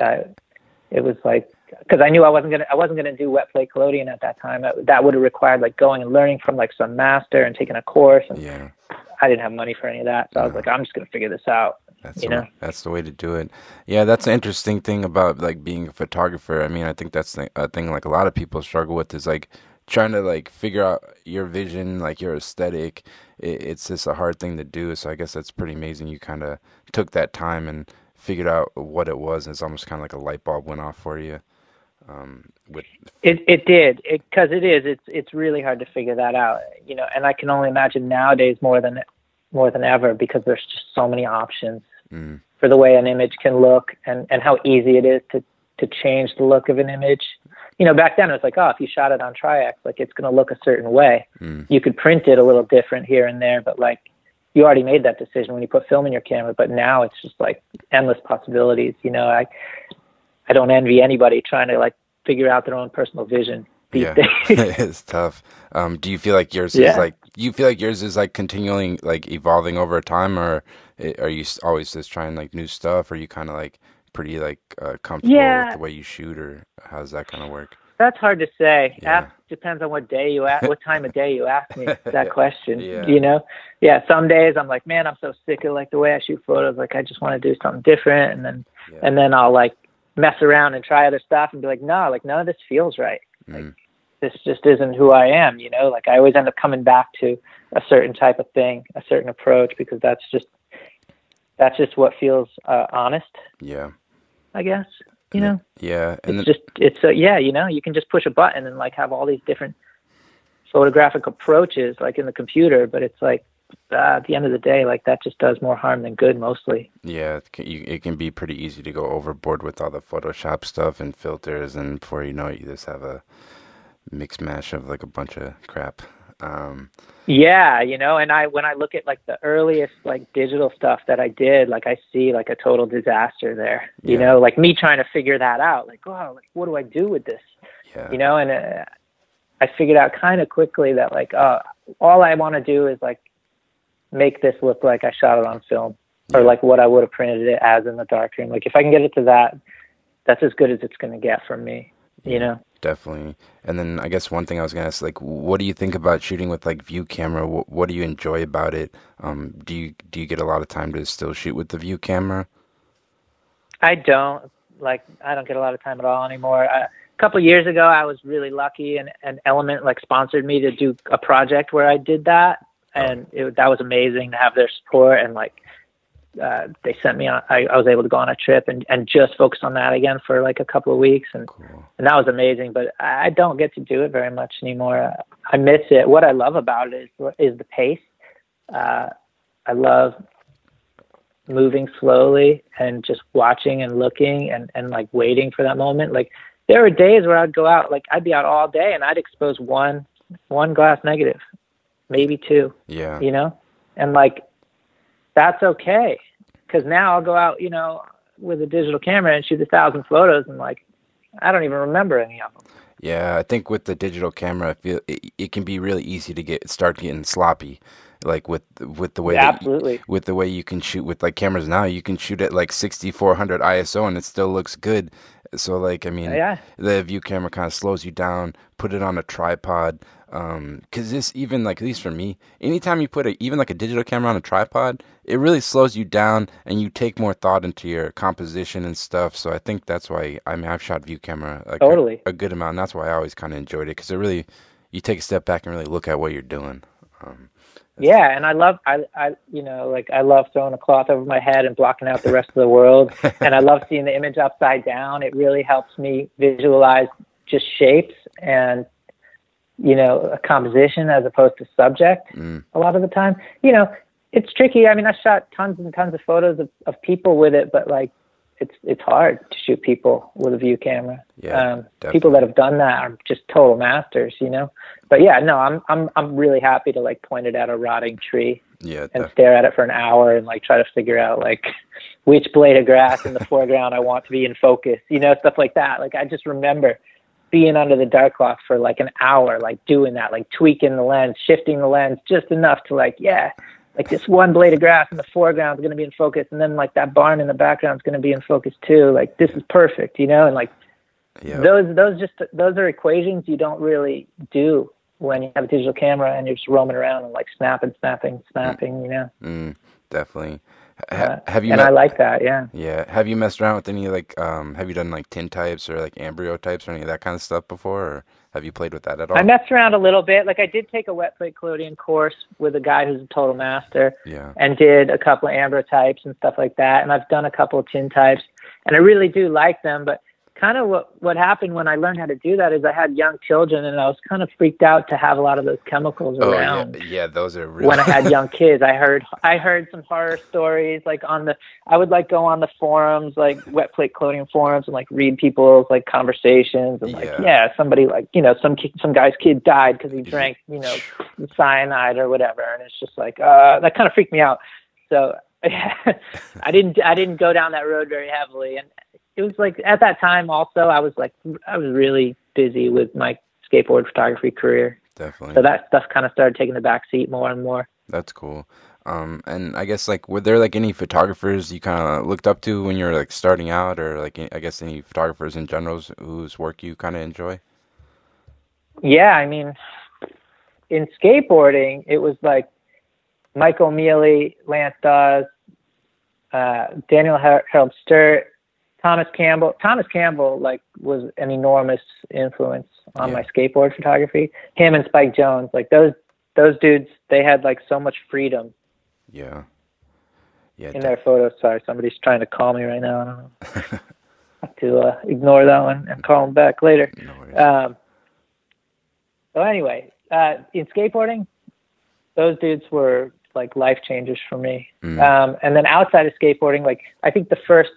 uh, it was like because I knew I wasn't gonna I wasn't gonna do wet plate collodion at that time. That, that would have required like going and learning from like some master and taking a course. And yeah. I didn't have money for any of that, so I was like, I'm just gonna figure this out. That's you the know, way, that's the way to do it. Yeah, that's an interesting thing about like being a photographer. I mean, I think that's the, a thing like a lot of people struggle with is like trying to like figure out your vision, like your aesthetic. It, it's just a hard thing to do. So I guess that's pretty amazing. You kind of took that time and figured out what it was, and it's almost kind of like a light bulb went off for you. Um, with it, it did because it, it is. It's it's really hard to figure that out, you know. And I can only imagine nowadays more than more than ever because there's just so many options mm. for the way an image can look and and how easy it is to to change the look of an image. You know, back then it was like, oh, if you shot it on Tri-X, like it's going to look a certain way. Mm. You could print it a little different here and there, but like you already made that decision when you put film in your camera, but now it's just like endless possibilities. You know, I I don't envy anybody trying to like figure out their own personal vision these yeah. days. [LAUGHS] it's tough. Um, do you feel like yours Yeah. is like you feel like yours is like continually like evolving over time, or i- are you always just trying like new stuff? Or are you kind of like pretty like uh, comfortable Yeah. with the way you shoot, or how does that kind of work? That's hard to say. Yeah. Ask, depends on what day you ask, what time of day you ask me [LAUGHS] that question. You know, yeah. Some days I'm like, man, I'm so sick of like the way I shoot photos. Like I just want to do something different, and then and then I'll like mess around and try other stuff and be like, no, like none of this feels right. Mm. This just isn't who I am. You know, like I always end up coming back to a certain type of thing, a certain approach, because that's just that's just what feels uh, honest. Yeah, I guess. You know. yeah, and it's then, just it's a yeah you know you can just push a button and like have all these different photographic approaches like in the computer but it's like uh, at the end of the day like that just does more harm than good mostly. Yeah, it can, you, it can be pretty easy to go overboard with all the Photoshop stuff and filters, and before you know it, you just have a mix mash of like a bunch of crap. Um, yeah you know and i when i look at like the earliest like digital stuff that i did like i see like a total disaster there. You know like me trying to figure that out like oh like what do i do with this? Yeah, you know and uh, i figured out kind of quickly that like uh all i want to do is like make this look like i shot it on film or like what i would have printed it as in the darkroom like if i can get it to that that's as good as it's going to get from me you know Definitely. And then I guess one thing I was gonna ask, like, what do you think about shooting with like view camera? What, what do you enjoy about it? Um, do you do you get a lot of time to still shoot with the view camera? I don't like. I don't get a lot of time at all anymore. I, a couple of years ago, I was really lucky, and and Element like sponsored me to do a project where I did that, and it, that was amazing to have their support and like uh, they sent me on. I, I was able to go on a trip and and just focus on that again for like a couple of weeks, and Cool. and that was amazing. But I don't get to do it very much anymore. I miss it. What I love about it is is the pace. Uh, I love moving slowly and just watching and looking and and like waiting for that moment. Like there were days where I'd go out, like I'd be out all day and I'd expose one one glass negative, maybe two Yeah. you know and like that's okay because now i'll go out you know with a digital camera and shoot a thousand photos and like i don't even remember any of them Yeah, I think with the digital camera, I feel it, it can be really easy to get start getting sloppy, like with with the way Yeah, absolutely. with the way you can shoot with like cameras now. You can shoot at like 6400 ISO and it still looks good. So like I mean, Yeah. the view camera kind of slows you down. Put it on a tripod, um, cause this even like at least for me, anytime you put a even like a digital camera on a tripod, it really slows you down and you take more thought into your composition and stuff. So I think that's why I mean I've shot view camera like a- Totally. a, good amount. And that's why I always kind of enjoyed it because it really you take a step back and really look at what you're doing. Um, yeah and i love i i you know like i love throwing a cloth over my head and blocking out the rest of the world [LAUGHS] and i love seeing the image upside down it really helps me visualize just shapes and you know a composition as opposed to subject mm, a lot of the time. You know, it's tricky. I mean, I shot tons and tons of photos of, of people with it, but like, it's it's hard to shoot people with a view camera. Yeah, um, people that have done that are just total masters, you know. But yeah, no, I'm I'm I'm really happy to like point it at a rotting tree yeah, and def- stare at it for an hour and like try to figure out like [LAUGHS] which blade of grass in the foreground I want to be in focus, you know, stuff like that. Like I just remember being under the dark cloth for like an hour, like doing that, like tweaking the lens, shifting the lens just enough to like, yeah, like this one blade of grass in the foreground is going to be in focus, and then like that barn in the background is going to be in focus too. Like this is perfect, you know, and like yeah, those those just those are equations you don't really do when you have a digital camera and you're just roaming around and like snapping, snapping, snapping, you know. mm, definitely. Ha- have you and met, I like that, yeah. yeah, have you messed around with any like um have you done like tin types or like ambrotypes or any of that kind of stuff before or have you played with that at all? I messed around a little bit. Like I did take a wet plate collodion course with a guy who's a total master yeah. and did a couple of ambrotypes and stuff like that. And I've done a couple of tin types and I really do like them. But kind of what, what happened when I learned how to do that is I had young children and I was kind of freaked out to have a lot of those chemicals Oh around. yeah, yeah, those are really when I had [LAUGHS] young kids. I heard I heard some horror stories like on the I would like go on the forums like wet plate collodion forums and like read people's like conversations and like Yeah. yeah, somebody like you know some some guy's kid died because he drank you know cyanide or whatever and it's just like uh that kind of freaked me out. So [LAUGHS] I didn't I didn't go down that road very heavily and it was like at that time also I was like I was really busy with my skateboard photography career. definitely. So that stuff kind of started taking the back seat more and more. That's cool. Um, and I guess like were there like any photographers you kind of looked up to when you were like starting out, or like I guess any photographers in general whose work you kind of enjoy? Yeah, I mean, in skateboarding, it was like Mike O'Meally, Lance Dawes, uh, Daniel Har- Harold Sturt, Thomas Campbell. Thomas Campbell like was an enormous influence on Yeah. my skateboard photography. Him and Spike Jonze, like those those dudes, they had like so much freedom Yeah, yeah, in de- their photos. Sorry, somebody's trying to call me right now. I don't know. [LAUGHS] To uh, ignore that one and call them back later. no. Um, so anyway, uh, in skateboarding, those dudes were like life changers for me. Mm. Um, and then outside of skateboarding, like I think the first,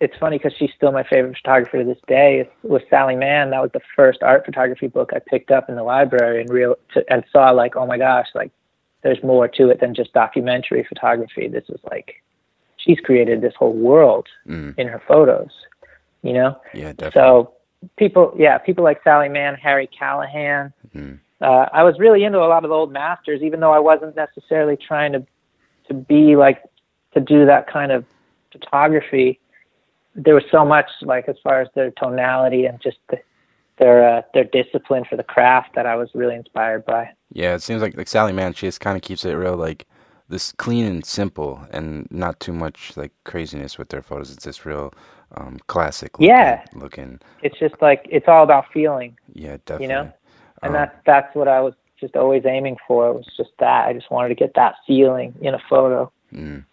it's funny because she's still my favorite photographer to this day. Was Sally Mann. That was the first art photography book I picked up in the library and real to, and saw like, oh my gosh, like there's more to it than just documentary photography. This is like, she's created this whole world Mm. in her photos, you know. yeah, definitely. So people, yeah, people like Sally Mann, Harry Callahan. Mm. Uh, I was really into a lot of the old masters, even though I wasn't necessarily trying to to be like to do that kind of photography. There was so much like as far as their tonality and just the, their uh, their discipline for the craft that I was really inspired by. Yeah, it seems like like Sally Mann, she just kind of keeps it real like this clean and simple, and not too much like craziness with their photos. It's just real um, classic. Looking, Yeah. looking. It's just like it's all about feeling, Yeah, definitely. you know, and Um, that's that's what I was just always aiming for. It was just that I just wanted to get that feeling in a photo. Mm.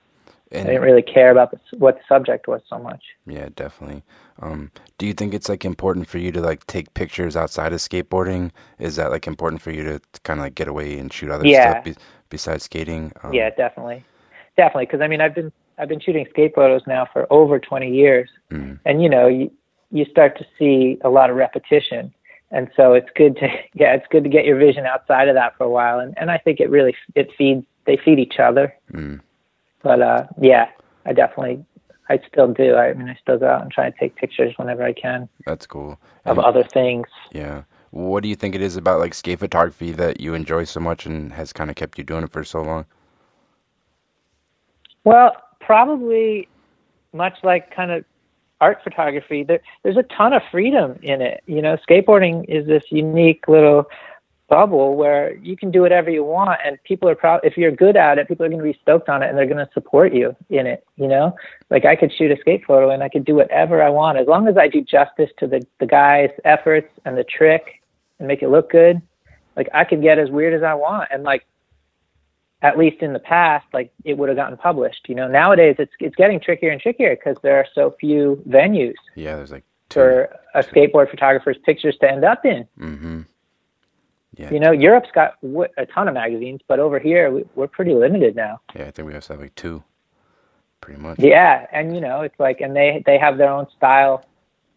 And, I didn't really care about the, what the subject was so much. Yeah, definitely. Um, do you think it's like important for you to like take pictures outside of skateboarding? Is that like important for you to kind of like get away and shoot other yeah. stuff be- besides skating? Um, yeah, definitely, definitely. Because I mean, I've been I've been shooting skate photos now for over 20 years, mm. and you know, you you start to see a lot of repetition, and so it's good to [LAUGHS] yeah, it's good to get your vision outside of that for a while, and and I think it really it feeds they feed each other. Mm. But uh, yeah, I definitely I still do. I mean, I still go out and try to take pictures whenever I can. That's cool. Of and, other things. Yeah. What do you think it is about like skate photography that you enjoy so much and has kind of kept you doing it for so long? Well, probably much like kind of art photography. There, there's a ton of freedom in it. You know, skateboarding is this unique little bubble where you can do whatever you want and people are proud if you're good at it people are going to be stoked on it and they're going to support you in it you know? Like i could shoot a skate photo and i could do whatever i want. As long as i do justice to the the guy's efforts and the trick and make it look good like i could get as weird as i want. And like at least in the past like it would have gotten published you know? Nowadays it's it's getting trickier and trickier because there are so few venues yeah there's like two, for a skateboard photographer's pictures to end up in. Mm-hmm yeah. You know, Europe's got a ton of magazines, but over here we're pretty limited now. Yeah, I think we have like two, pretty much. Yeah, and you know, it's like, and they they have their own style.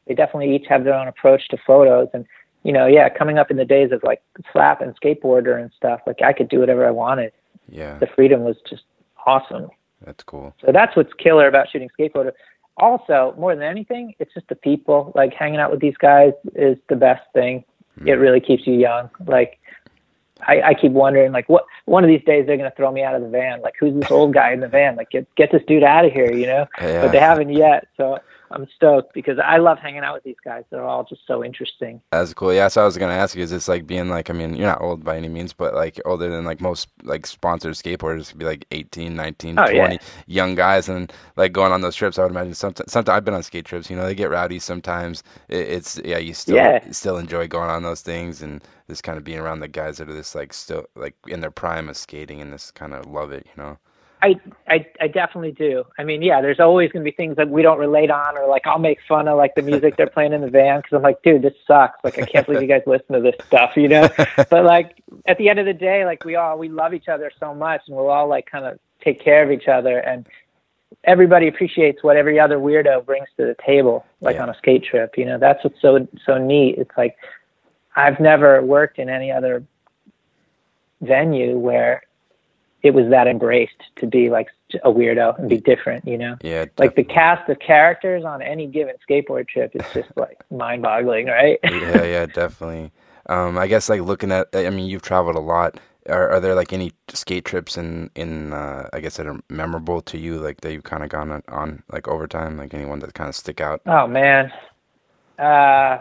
They definitely each have their own approach to photos, and you know, yeah, coming up in the days of like slap and skateboarder and stuff, like I could do whatever I wanted. Yeah. The freedom was just awesome. That's cool. So that's what's killer about shooting skateboarder. Also, more than anything, it's just the people. Like hanging out with these guys is the best thing mm. it really keeps you young. Like I, I keep wondering, like, what one of these days they're gonna throw me out of the van. Like, who's this old guy in the van? Like, get get this dude out of here, you know? [LAUGHS] Yeah. But they haven't yet. So I'm stoked because I love hanging out with these guys. They're all just so interesting. That's cool. Yeah, so I was gonna ask you, is this like being like, I mean, you're not old by any means, but like older than like most like sponsored skateboarders could be like 18, 19, oh, 20 yeah. young guys, and like going on those trips. I would imagine sometimes. Sometimes I've been on skate trips. You know, they get rowdy sometimes. It, it's yeah, you still yeah. still enjoy going on those things and just kind of being around the guys that are this like still like in their prime of skating and just kind of love it. You know. I, I I definitely do. I mean, yeah, there's always going to be things that we don't relate on, or like I'll make fun of like the music they're playing in the van because I'm like, dude, this sucks. Like I can't believe you guys listen to this stuff, you know. [LAUGHS] but like at the end of the day, like we all we love each other so much, and we'll all like kind of take care of each other, and everybody appreciates what every other weirdo brings to the table, like yeah. on a skate trip. You know, that's what's so so neat. It's like I've never worked in any other venue where it was that embraced to be like a weirdo and be different, you know? Yeah. Definitely. Like the cast of characters on any given skateboard trip is just like [LAUGHS] mind boggling, right? yeah, yeah, definitely. Um, I guess like looking at, I mean, you've traveled a lot. Are, are there like any skate trips in, in, uh, I guess that are memorable to you, like that you've kind of gone on, on like over time, like anyone that kind of stick out? Oh man. Uh,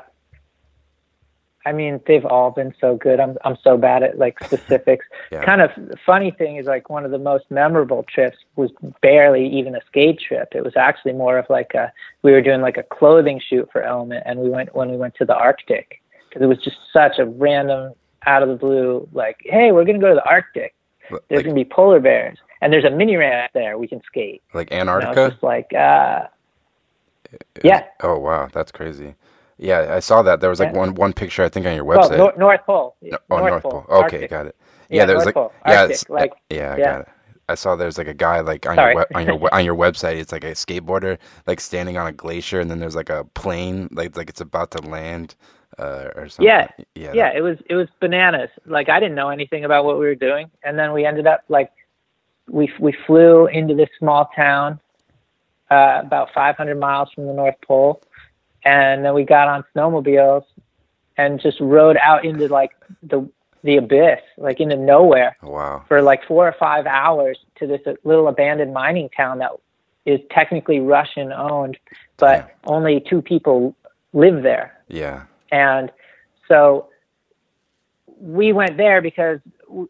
I mean, they've all been so good. I'm I'm so bad at like [LAUGHS] specifics. yeah. Kind of funny thing is like one of the most memorable trips was barely even a skate trip. It was actually more of like a we were doing like a clothing shoot for Element, and we went when we went to the Arctic because it was just such a random out of the blue like, hey, we're gonna go to the Arctic. There's like, gonna be polar bears, and there's a mini ramp there. We can skate. Like Antarctica. You know, just like uh, yeah. Oh wow, that's crazy. Yeah, I saw that. There was like yeah. one one picture I think on your website. Oh, North Pole. No, oh, North, North Pole. Pole. Okay, Arctic. got it. Yeah, yeah there was North like Pole. yeah, Arctic, like, yeah, I yeah. got it. I saw there's like a guy like on Sorry. your on your on your website. It's like a skateboarder like standing on a glacier, and then there's like a plane like like it's about to land uh, or something. Yeah, yeah, yeah. It was it was bananas. Like I didn't know anything about what we were doing, and then we ended up like we we flew into this small town uh, about 500 miles from the North Pole, and then we got on snowmobiles and just rode out into like the the abyss, like into nowhere. Wow. For like four or five hours to this little abandoned mining town that is technically Russian owned, but yeah. only two people live there. Yeah. And so we went there because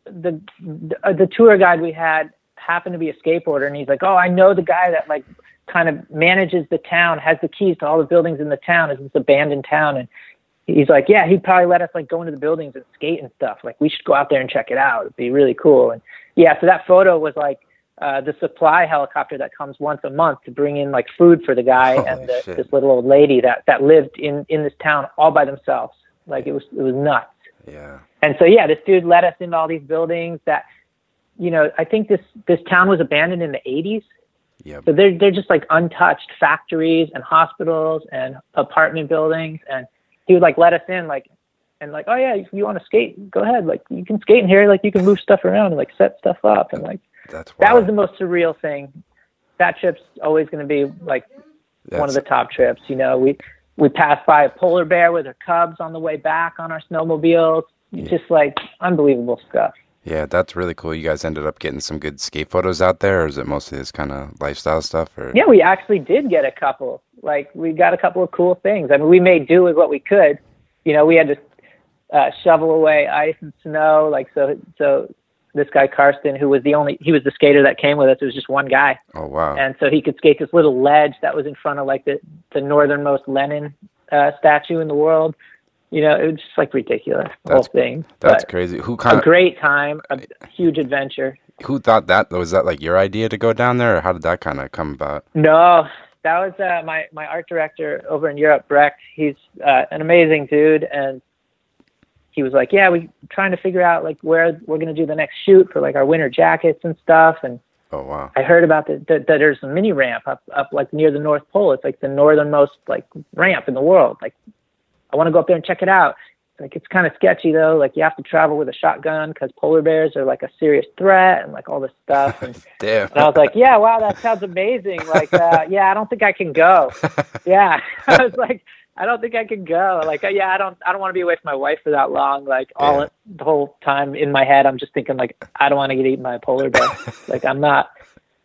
the the, uh, the tour guide we had happened to be a skateboarder, and he's like, "Oh, I know the guy that like kind of manages the town, has the keys to all the buildings in the town. It's this abandoned town, and he's like, yeah, he'd probably let us like go into the buildings and skate and stuff. Like we should go out there and check it out. It'd be really cool. And yeah, so that photo was like uh, the supply helicopter that comes once a month to bring in like food for the guy Holy and the, this little old lady that that lived in in this town all by themselves. Like it was it was nuts. Yeah. And so yeah, this dude led us into all these buildings that, you know, I think this this town was abandoned in the 80s. Yep. So they're they're just like untouched factories and hospitals and apartment buildings. And he would like let us in like and like, oh yeah, if you want to skate, go ahead. Like you can skate in here. Like you can move stuff around and like set stuff up. And like That's that was the most surreal thing. That trip's always going to be like one of the top trips. You know, we we passed by a polar bear with her cubs on the way back on our snowmobiles. Just like unbelievable stuff. Yeah, that's really cool. You guys ended up getting some good skate photos out there, or is it mostly this kind of lifestyle stuff? Or Yeah, we actually did get a couple. Like we got a couple of cool things. I mean, we made do with what we could. You know, we had to uh, shovel away ice and snow. Like so, so this guy Karsten, who was the only, he was the skater that came with us. It was just one guy, oh wow, and so he could skate this little ledge that was in front of like the the northernmost Lenin uh, statue in the world. You know, it was just like ridiculous the whole thing. that's but crazy. Who a kind of great time, a huge adventure. who thought that was that like your idea to go down there, or how did that kind of come about? No, that was uh, my my art director over in Europe, Brecht. He's uh, an amazing dude, and he was like, "Yeah, we're trying to figure out like where we're gonna do the next shoot for like our winter jackets and stuff." And Oh wow, I heard about the, that that there's a mini ramp up up like near the North Pole. It's like the northernmost like ramp in the world. Like, I want to go up there and check it out. Like it's kind of sketchy though. Like you have to travel with a shotgun because polar bears are like a serious threat and like all this stuff. And [LAUGHS] damn. and I was like, yeah, wow, that sounds amazing. Like, uh, [LAUGHS] yeah, I don't think I can go. [LAUGHS] Yeah. I was like, I don't think I can go. Like, uh, yeah, I don't, I don't want to be away from my wife for that long. Like all Yeah. the whole time in my head, I'm just thinking like, I don't want to get eaten by a polar bear. like I'm not,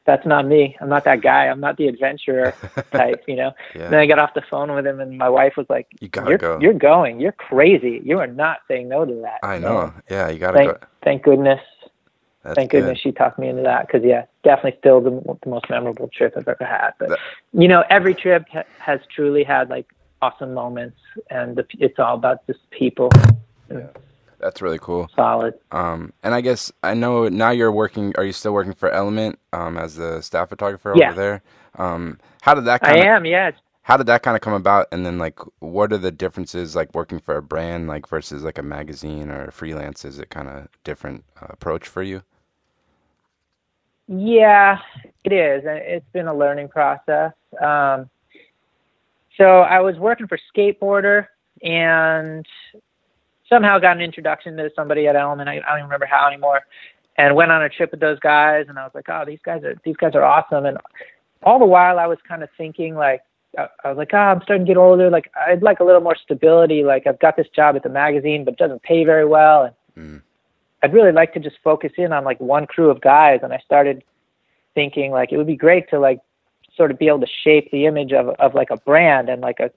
that's not me. I'm not that guy. I'm not the adventurer [LAUGHS] type, you know? yeah. Then I got off the phone with him and my wife was like, You gotta you're, go. you're going, you're crazy. You are not saying no to that. I know. Yeah, you gotta Thank, go. thank goodness That's thank good. goodness she talked me into that because yeah definitely still the, the most memorable trip i've ever had but That- you know every trip ha- has truly had like awesome moments and the, it's all about just people That's really cool. solid Um, and I guess I know now you're working. Are you still working for Element um, as the staff photographer Yeah. over there? Um, how did that i kind of am yeah how did that kind of come about? And then like, what are the differences like working for a brand like versus like a magazine or freelance? Is it kind of different uh, approach for you? yeah it is and it's been a learning process um, so i was working for skateboarder and somehow got an introduction to somebody at element i, I don't even remember how anymore and went on a trip with those guys and i was like oh these guys are these guys are awesome and all the while i was kind of thinking like I I was like, oh, I'm starting to get older. Like, I'd like a little more stability. Like, I've got this job at the magazine, but it doesn't pay very well. And Mm. I'd really like to just focus in on like one crew of guys. And I started thinking like it would be great to like sort of be able to shape the image of of like a brand and like a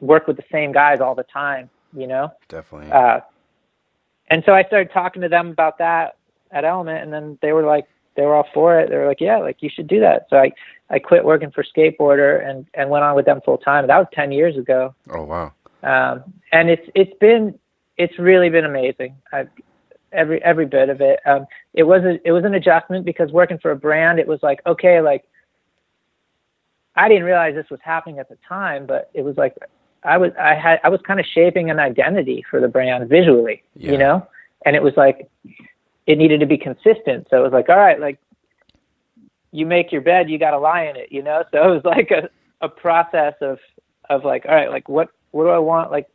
work with the same guys all the time, you know. Definitely. Uh, and so I started talking to them about that at Element, and then they were like, they were all for it. They were like, yeah, like you should do that. So I I quit working for Skateboarder and and went on with them full time. That was ten years ago oh wow. um, and it's it's been it's really been amazing. I've, every every bit of it. Um, it was a, it was an adjustment because working for a brand, it was like okay, like I didn't realize this was happening at the time, but it was like I was I had I was kind of shaping an identity for the brand visually, Yeah. you know, and it was like it needed to be consistent. So it was like all right, like you make your bed, you got to lie in it, you know. So it was like a a process of of like all right, like what what do I want like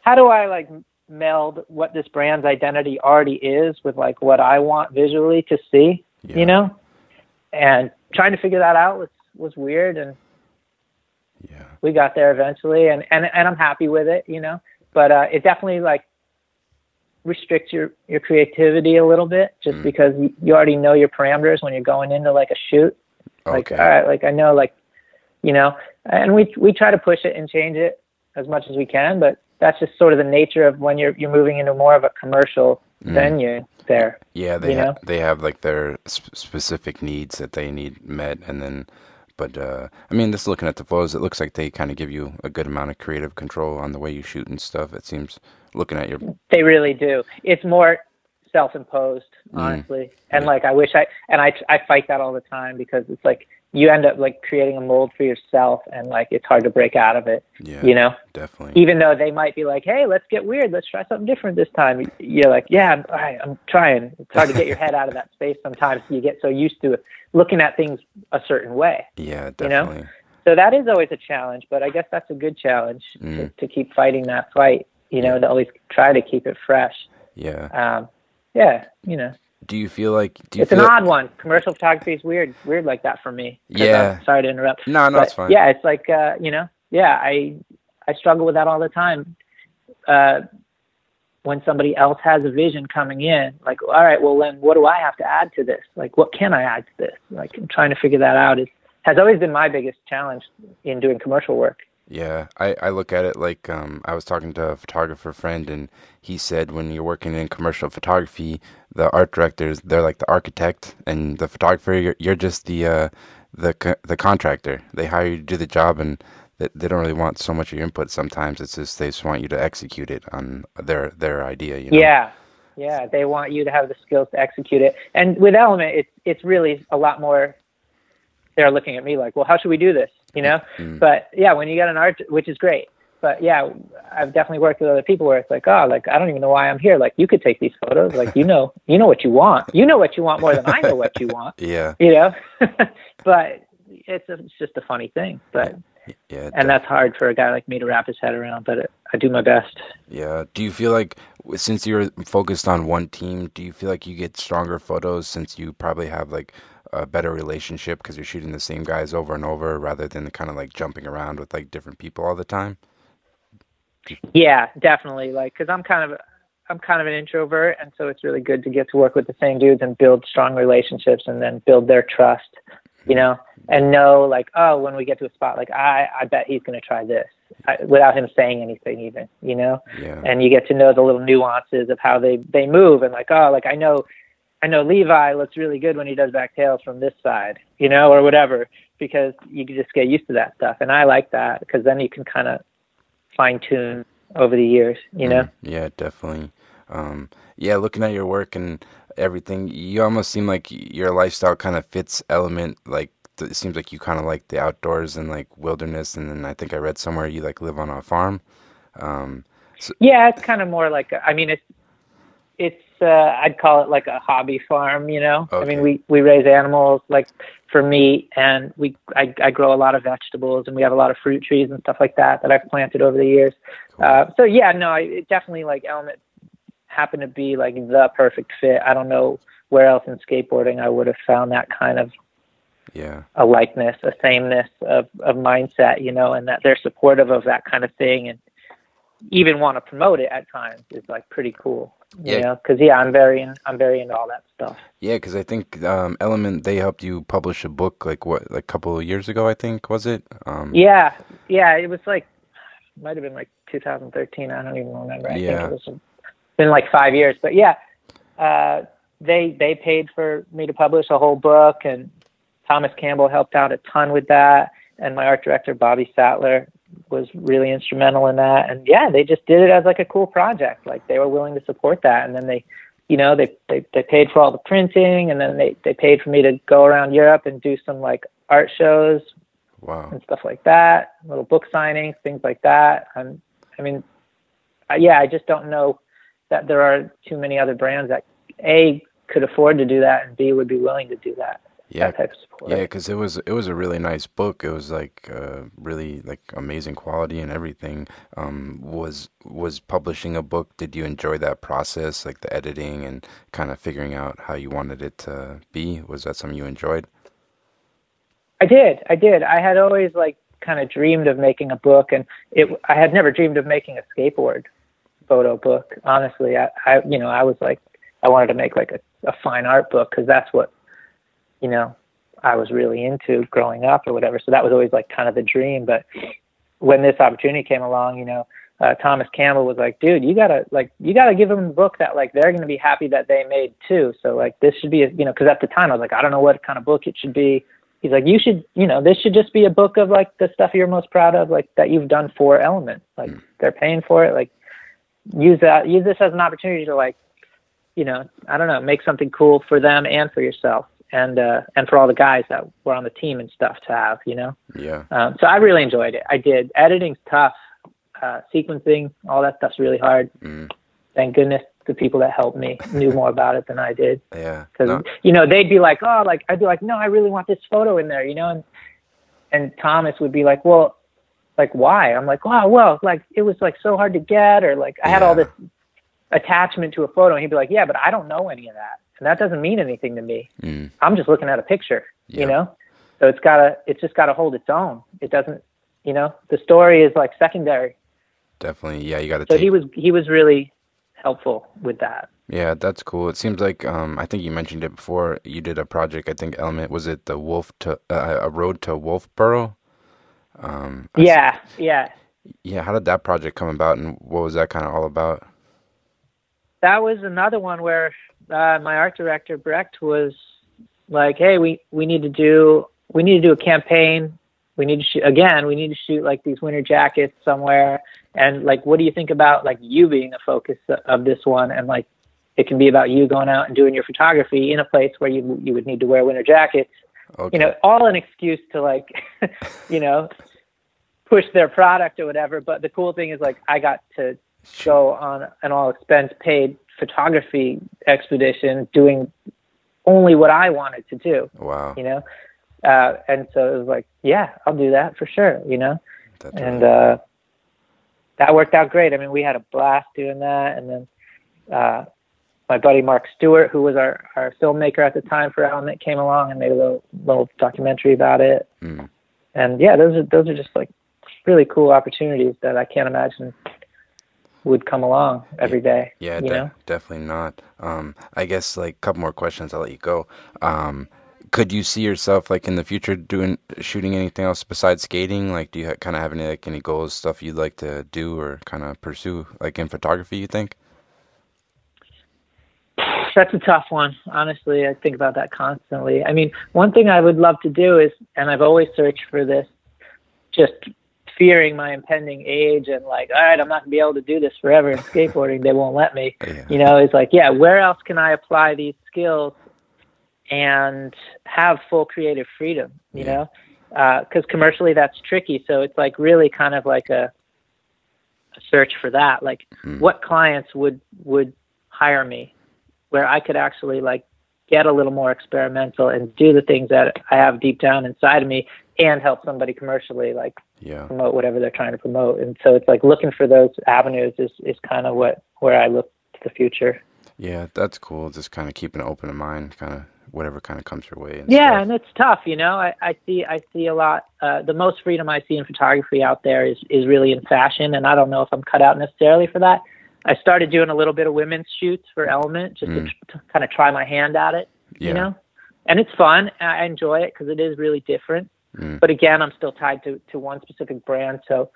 how do I like meld what this brand's identity already is with like what I want visually to see, Yeah. you know? And trying to figure that out was was weird and Yeah. we got there eventually and and and I'm happy with it, you know. But uh it definitely like restricts your your creativity a little bit just Mm. because you, already know your parameters when you're going into like a shoot. Like Okay. all right, like I know like you know, and we we try to push it and change it as much as we can, but that's just sort of the nature of when you're you're moving into more of a commercial Mm. venue there. Yeah, they ha- know? they have like their sp- specific needs that they need met, and then, but uh, I mean, just looking at the photos, it looks like they kind of give you a good amount of creative control on the way you shoot and stuff. It seems looking at your They really do. It's more self-imposed, honestly. Mm. And like I wish I and I I fight that all the time because it's like you end up like creating a mold for yourself and like it's hard to break out of it. Yeah. You know? Definitely. Even though they might be like, "Hey, let's get weird. Let's try something different this time." You're like, "Yeah, I'm I'm trying." It's hard to get your [LAUGHS] head out of that space sometimes. You get so used to looking at things a certain way. Yeah, definitely. You know? So that is always a challenge, but I guess that's a good challenge mm. to, to keep fighting that fight, you know, to always try to keep it fresh. Yeah. Um, yeah, you know. Do you feel like do you it's an odd one? Commercial photography is weird, weird like that for me. Yeah. I'm sorry to interrupt. No, no, it's fine. Yeah, it's like uh, you know, yeah, I I struggle with that all the time. Uh, when somebody else has a vision coming in, like, all right, well then, what do I have to add to this? Like, what can I add to this? Like, I'm trying to figure that out. Is has always been my biggest challenge in doing commercial work. Yeah, I, I look at it like um, I was talking to a photographer friend, and he said when you're working in commercial photography, the art directors they're like the architect, and the photographer you're, you're just the uh, the the contractor. They hire you to do the job, and they, they don't really want so much of your input. Sometimes it's just they just want you to execute it on their their idea. You know? Yeah, yeah, they want you to have the skills to execute it. And with Element, it's it's really a lot more. They're looking at me like, well, how should we do this? You know. Mm. But yeah, when you get an art, which is great. But yeah, I've definitely worked with other people where it's like, oh, like I don't even know why I'm here. Like you could take these photos. Like you know, you know what you want. You know what you want more than I know what you want. [LAUGHS] yeah. You know, [LAUGHS] but it's a, it's just a funny thing. But yeah, and that's hard for a guy like me to wrap his head around. But it, I do my best. Yeah. Do you feel like since you're focused on one team, do you feel like you get stronger photos since you probably have like a better relationship because you're shooting the same guys over and over rather than kind of like jumping around with like different people all the time? Yeah, definitely. Like, cause I'm kind of, I'm kind of an introvert, and so it's really good to get to work with the same dudes and build strong relationships, and then build their trust, you mm-hmm. know, and know like, oh, when we get to a spot, like I, I bet he's going to try this I, without him saying anything, even, you know, yeah. and you get to know the little nuances of how they they move, and like, oh, like I know I know Levi looks really good when he does back tails from this side, you know, or whatever, because you can just get used to that stuff. And I like that because then you can kind of fine tune over the years, you know? Mm, yeah, definitely. Um, yeah, looking at your work and everything, you almost seem like your lifestyle kind of fits element. Like, it seems like you kind of like the outdoors and like wilderness. And then I think I read somewhere you like live on a farm. Um, so, yeah, it's kind of more like, I mean, it's, it's uh, I'd call it like a hobby farm. You know, okay. I mean, we we raise animals like for meat, and we I, I grow a lot of vegetables, and we have a lot of fruit trees and stuff like that that I've planted over the years. Cool. Uh, so yeah, no, it definitely like Element happened to be like the perfect fit. I don't know where else in skateboarding I would have found that kind of yeah a likeness, a sameness of of mindset, you know, and that they're supportive of that kind of thing and even want to promote it at times is like pretty cool. Yeah, because yeah, I'm very in, I'm very into all that stuff. Yeah, because I think um, Element they helped you publish a book like what like a couple of years ago. I think was it? Um, yeah, yeah, it was like might have been like 2013. I don't even remember. I yeah. think it was been like five years, but yeah, uh, they they paid for me to publish a whole book, and Thomas Campbell helped out a ton with that, and my art director Bobby Sattler was really instrumental in that. And yeah, they just did it as like a cool project. Like they were willing to support that. And then they, you know, they, they, they paid for all the printing and then they, they paid for me to go around Europe and do some like art shows wow. and stuff like that, little book signings, things like that. And I mean, yeah, I just don't know that there are too many other brands that A could afford to do that and B would be willing to do that yeah, type of support. Yeah, because it was it was a really nice book. It was like uh, really like amazing quality and everything. Um, was was publishing a book? Did you enjoy that process, like the editing and kind of figuring out how you wanted it to be? Was that something you enjoyed? I did. I did. I had always like kind of dreamed of making a book, and it. I had never dreamed of making a skateboard photo book. Honestly, I, I you know, I was like, I wanted to make like a, a fine art book because that's what you know, I was really into growing up or whatever. So that was always like kind of the dream. But when this opportunity came along, you know, uh, Thomas Campbell was like, dude, you gotta like, you gotta give them a book that like they're gonna be happy that they made too. So like, this should be, a, you know, because at the time I was like, I don't know what kind of book it should be. He's like, you should, you know, this should just be a book of like the stuff you're most proud of, like that you've done for Element. Like they're paying for it. Like use that, use this as an opportunity to like you know, I don't know, make something cool for them and for yourself and uh and for all the guys that were on the team and stuff to have, you know. Yeah. Um so I really enjoyed it. I did. Editing's tough. Uh sequencing, all that stuff's really hard. Mm. Thank goodness the people that helped me knew more about it than I did [LAUGHS] Yeah. because No, you know they'd be like, oh, like I'd be like, no, I really want this photo in there, you know, and and Thomas would be like, well, like why? I'm like, wow, well, like it was like so hard to get, or like I had all this attachment to a photo, and he'd be like, yeah, but I don't know any of that, and that doesn't mean anything to me. mm, I'm just looking at a picture, Yeah. you know, so it's gotta, it's just gotta hold its own. It doesn't, you know, the story is like secondary. definitely. Yeah, you got to So take. he was, he was really helpful with that. Yeah, that's cool. It seems like um, I think you mentioned it before. You did a project. I think Element was it the Wolf to uh, a road to Wolfboro. Um, Yeah, yeah. yeah. How did that project come about, and what was that kind of all about? that was another one where uh, my art director Brecht was like, "Hey, we we need to do we need to do a campaign. We need to shoot again. We need to shoot like these winter jackets somewhere. And like, what do you think about like you being the focus of this one? And like, it can be about you going out and doing your photography in a place where you you would need to wear winter jackets. Okay. You know, all an excuse to like, [LAUGHS] you know, push their product or whatever. But the cool thing is like, I got to go on an all expense paid photography expedition doing only what I wanted to do, Wow. you know? Uh, and so it was like, yeah, I'll do that for sure, you know? That's And, really- uh, that worked out great. I mean, we had a blast doing that. And then, uh, my buddy Mark Stewart, who was our, our filmmaker at the time for Element, came along and made a little, little documentary about it. mm, And yeah, those are, those are just like really cool opportunities that I can't imagine would come along every day. yeah, you de- definitely not. Um, I guess like a couple more questions. I'll let you go. Um, could you see yourself like in the future doing shooting anything else besides skating? Like, do you ha- kind of have any like any goals, stuff you'd like to do or kind of pursue, like in photography? You think? That's a tough one. Honestly, I think about that constantly. I mean, one thing I would love to do is, and I've always searched for this, just fearing my impending age and like, all right, I'm not gonna be able to do this forever in skateboarding. They won't let me. Yeah. You know, it's like, yeah, where else can I apply these skills and have full creative freedom? You Yeah. know, because commercially that's tricky. So it's like really kind of like a, a search for that. Like, Mm. what clients would would hire me where I could actually like get a little more experimental and do the things that I have deep down inside of me and help somebody commercially like Yeah. promote whatever they're trying to promote. And so it's like looking for those avenues is, is kind of what where I look to the future. Yeah, that's cool. Just kind of keeping an open mind, kind of whatever kind of comes your way. And Yeah, stuff. and it's tough, you know. I, I see I see a lot uh the most freedom I see in photography out there is is really in fashion and I don't know if I'm cut out necessarily for that. I started doing a little bit of women's shoots for Element just Mm. to, to kind of try my hand at it. yeah. you know and it's fun i enjoy it because it is really different Mm. but again i'm still tied to, to one specific brand so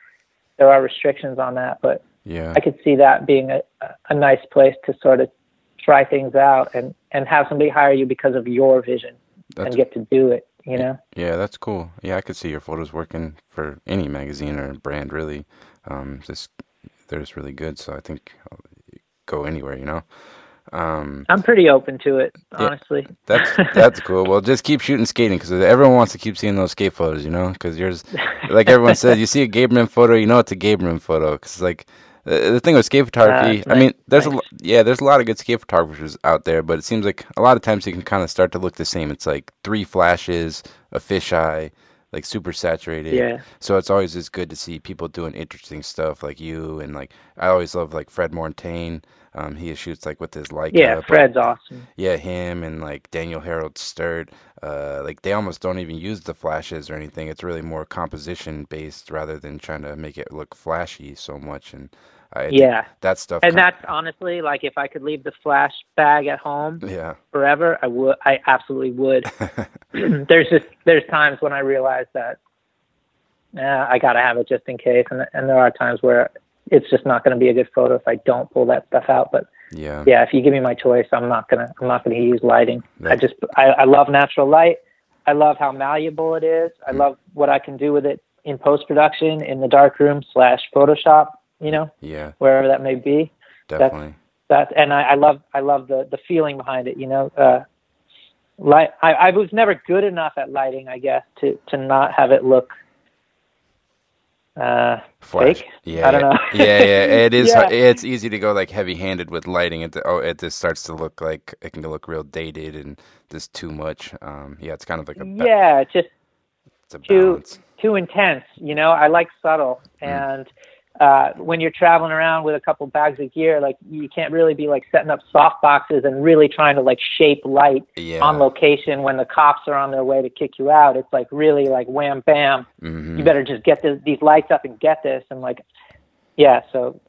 there are restrictions on that but Yeah. i could see that being a, a nice place to sort of try things out and and have somebody hire you because of your vision That's and get to do it you know Yeah, that's cool. Yeah, I could see your photos working for any magazine or brand, really. Um, just they're just really good, so I think go anywhere, you know. Um, i'm pretty open to it honestly that's [LAUGHS] that's cool. Well, just keep shooting skating because everyone wants to keep seeing those skate photos, you know. Because yours, [LAUGHS] like everyone said, you see a Gaberman photo, you know it's a Gaberman photo. Because like the, the thing with skate photography, Ah, I mean, there's a nice. lo- yeah, there's a lot of good skate photographers out there, but it seems like a lot of times you can kind of start to look the same. It's like three flashes, a fisheye, like super saturated. yeah So it's always just good to see people doing interesting stuff like you and like I always love like Fred Mortagne. Um, he shoots like with his Leica. yeah but- fred's awesome yeah, him and like Daniel Harold Sturt. Uh, like they almost don't even use the flashes or anything. It's really more composition based rather than trying to make it look flashy so much. And I yeah that stuff. and com- that's honestly like if i could leave the flash bag at home yeah, forever, I would. I absolutely would. [LAUGHS] [CLEARS THROAT] there's just there's times when I realize that, nah, I gotta have it just in case, and and there are times where it's just not going to be a good photo if I don't pull that stuff out. But yeah, yeah, if you give me my choice, I'm not gonna I'm not gonna use lighting. I just I, I love natural light. I love how malleable it is. I Mm. love what I can do with it in post production in the darkroom slash Photoshop. You know, yeah, wherever that may be. definitely. that and I, I love I love the the feeling behind it. You know, uh, light. I, I was never good enough at lighting, I guess, to to not have it look uh Flash. fake. Yeah, I don't know. yeah, yeah. [LAUGHS] It is. Yeah. It's easy to go like heavy-handed with lighting. It oh, it just starts to look like it can look real dated and just too much. Um, yeah, it's kind of like a ba- yeah, it's just it's a too- balance. too intense. You know, I like subtle, Mm. Uh, when you're traveling around with a couple bags of gear, like you can't really be like setting up soft boxes and really trying to like shape light Yeah. on location when the cops are on their way to kick you out. It's like really like wham bam. hmm You better just get this, these lights up and get this. And like, yeah, so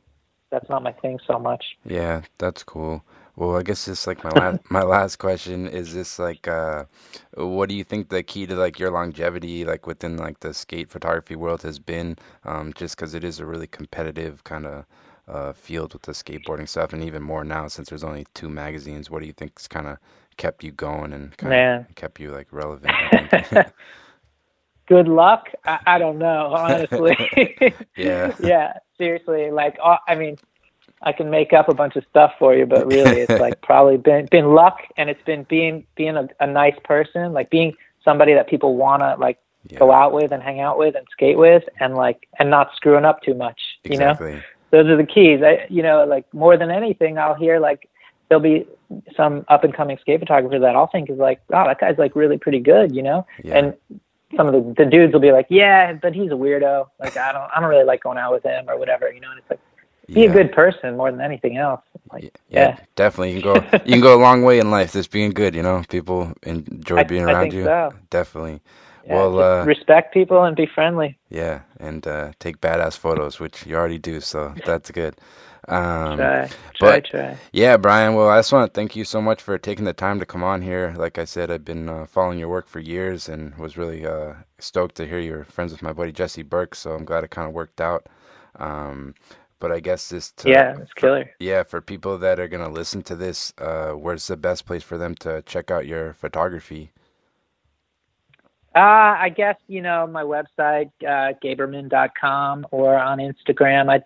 that's not my thing so much. Yeah, that's cool. Well, I guess this like my last [LAUGHS] my last question is this like uh what do you think the key to like your longevity like within like the skate photography world has been um just cuz it is a really competitive kind of uh field with the skateboarding stuff and even more now since there's only two magazines what do you think's kind of kept you going and kind of kept you like relevant [LAUGHS] Good luck. I, I don't know, honestly. [LAUGHS] Yeah. yeah, seriously. Like, uh, I mean, I can make up a bunch of stuff for you, but really, it's like [LAUGHS] probably been been luck, and it's been being being a, a nice person, like being somebody that people wanna like yeah. go out with and hang out with and skate with, and like and not screwing up too much. You know, those are the keys. I, you know, like more than anything, I'll hear like there'll be some up and coming skate photographer that I'll think is like, wow, that guy's like really pretty good. You know, Yeah. and some of the, the dudes will be like, yeah, but he's a weirdo. Like I don't I don't really like going out with him or whatever. You know, and it's like be yeah. a good person more than anything else. Like yeah. yeah, definitely. You can go. [LAUGHS] You can go a long way in life just being good. You know, people enjoy I- being I around think you. so. Definitely. yeah, well, uh, respect people and be friendly. yeah, and uh, take badass photos, which you already do. So that's good. Um, Try, try, but- try. yeah, Brian. Well, I just want to thank you so much for taking the time to come on here. Like I said, I've been uh, following your work for years and was really uh, stoked to hear you're friends with my buddy Jesse Burke. So I'm glad it kind of worked out. Um, but I guess this to, Yeah, it's killer. Yeah, for people that are gonna listen to this, uh, where's the best place for them to check out your photography? Uh, I guess, you know, my website, uh, gaberman.com or on Instagram. I,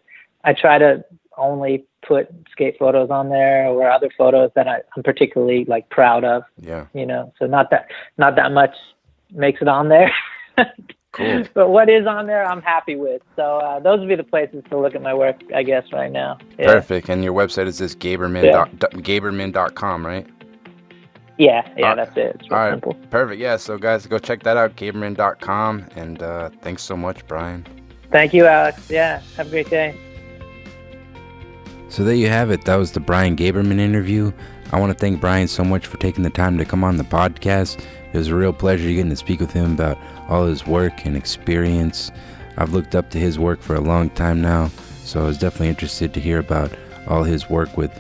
I try to only put skate photos on there or other photos that I, I'm particularly like proud of, Yeah, you know, so not that, not that much makes it on there. [LAUGHS] Cool. [LAUGHS] But what is on there, I'm happy with. So, uh, those would be the places to look at my work, I guess, right now. Yeah. perfect. And your website is this Gaberman Yeah. dot, dot- Gaberman.com, right? Yeah. Yeah. All right. That's it. It's real All right, simple. perfect. Yeah, so guys, go check that out, Gaberman.com. And uh, thanks so much, Brian. Thank you, Alex. Yeah. Have a great day. So there you have it. That was the Brian Gaberman interview. I want to thank Brian so much for taking the time to come on the podcast. It was a real pleasure getting to speak with him about all his work and experience. I've looked up to his work for a long time now, so I was definitely interested to hear about all his work with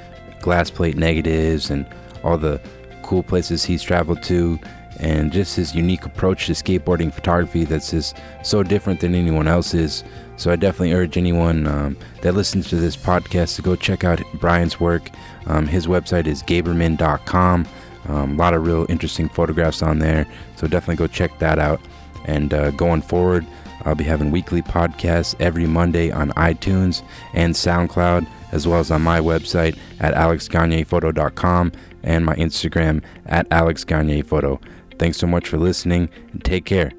glass plate negatives and all the cool places he's traveled to and just his unique approach to skateboarding photography that's just so different than anyone else's. So I definitely urge anyone um, that listens to this podcast to go check out Brian's work. Um, his website is gaberman.com. Um, a lot of real interesting photographs on there. So definitely go check that out. And uh, going forward, I'll be having weekly podcasts every Monday on iTunes and SoundCloud, as well as on my website at alexgagnephoto.com and my Instagram at alexgagnephoto. Thanks so much for listening and take care.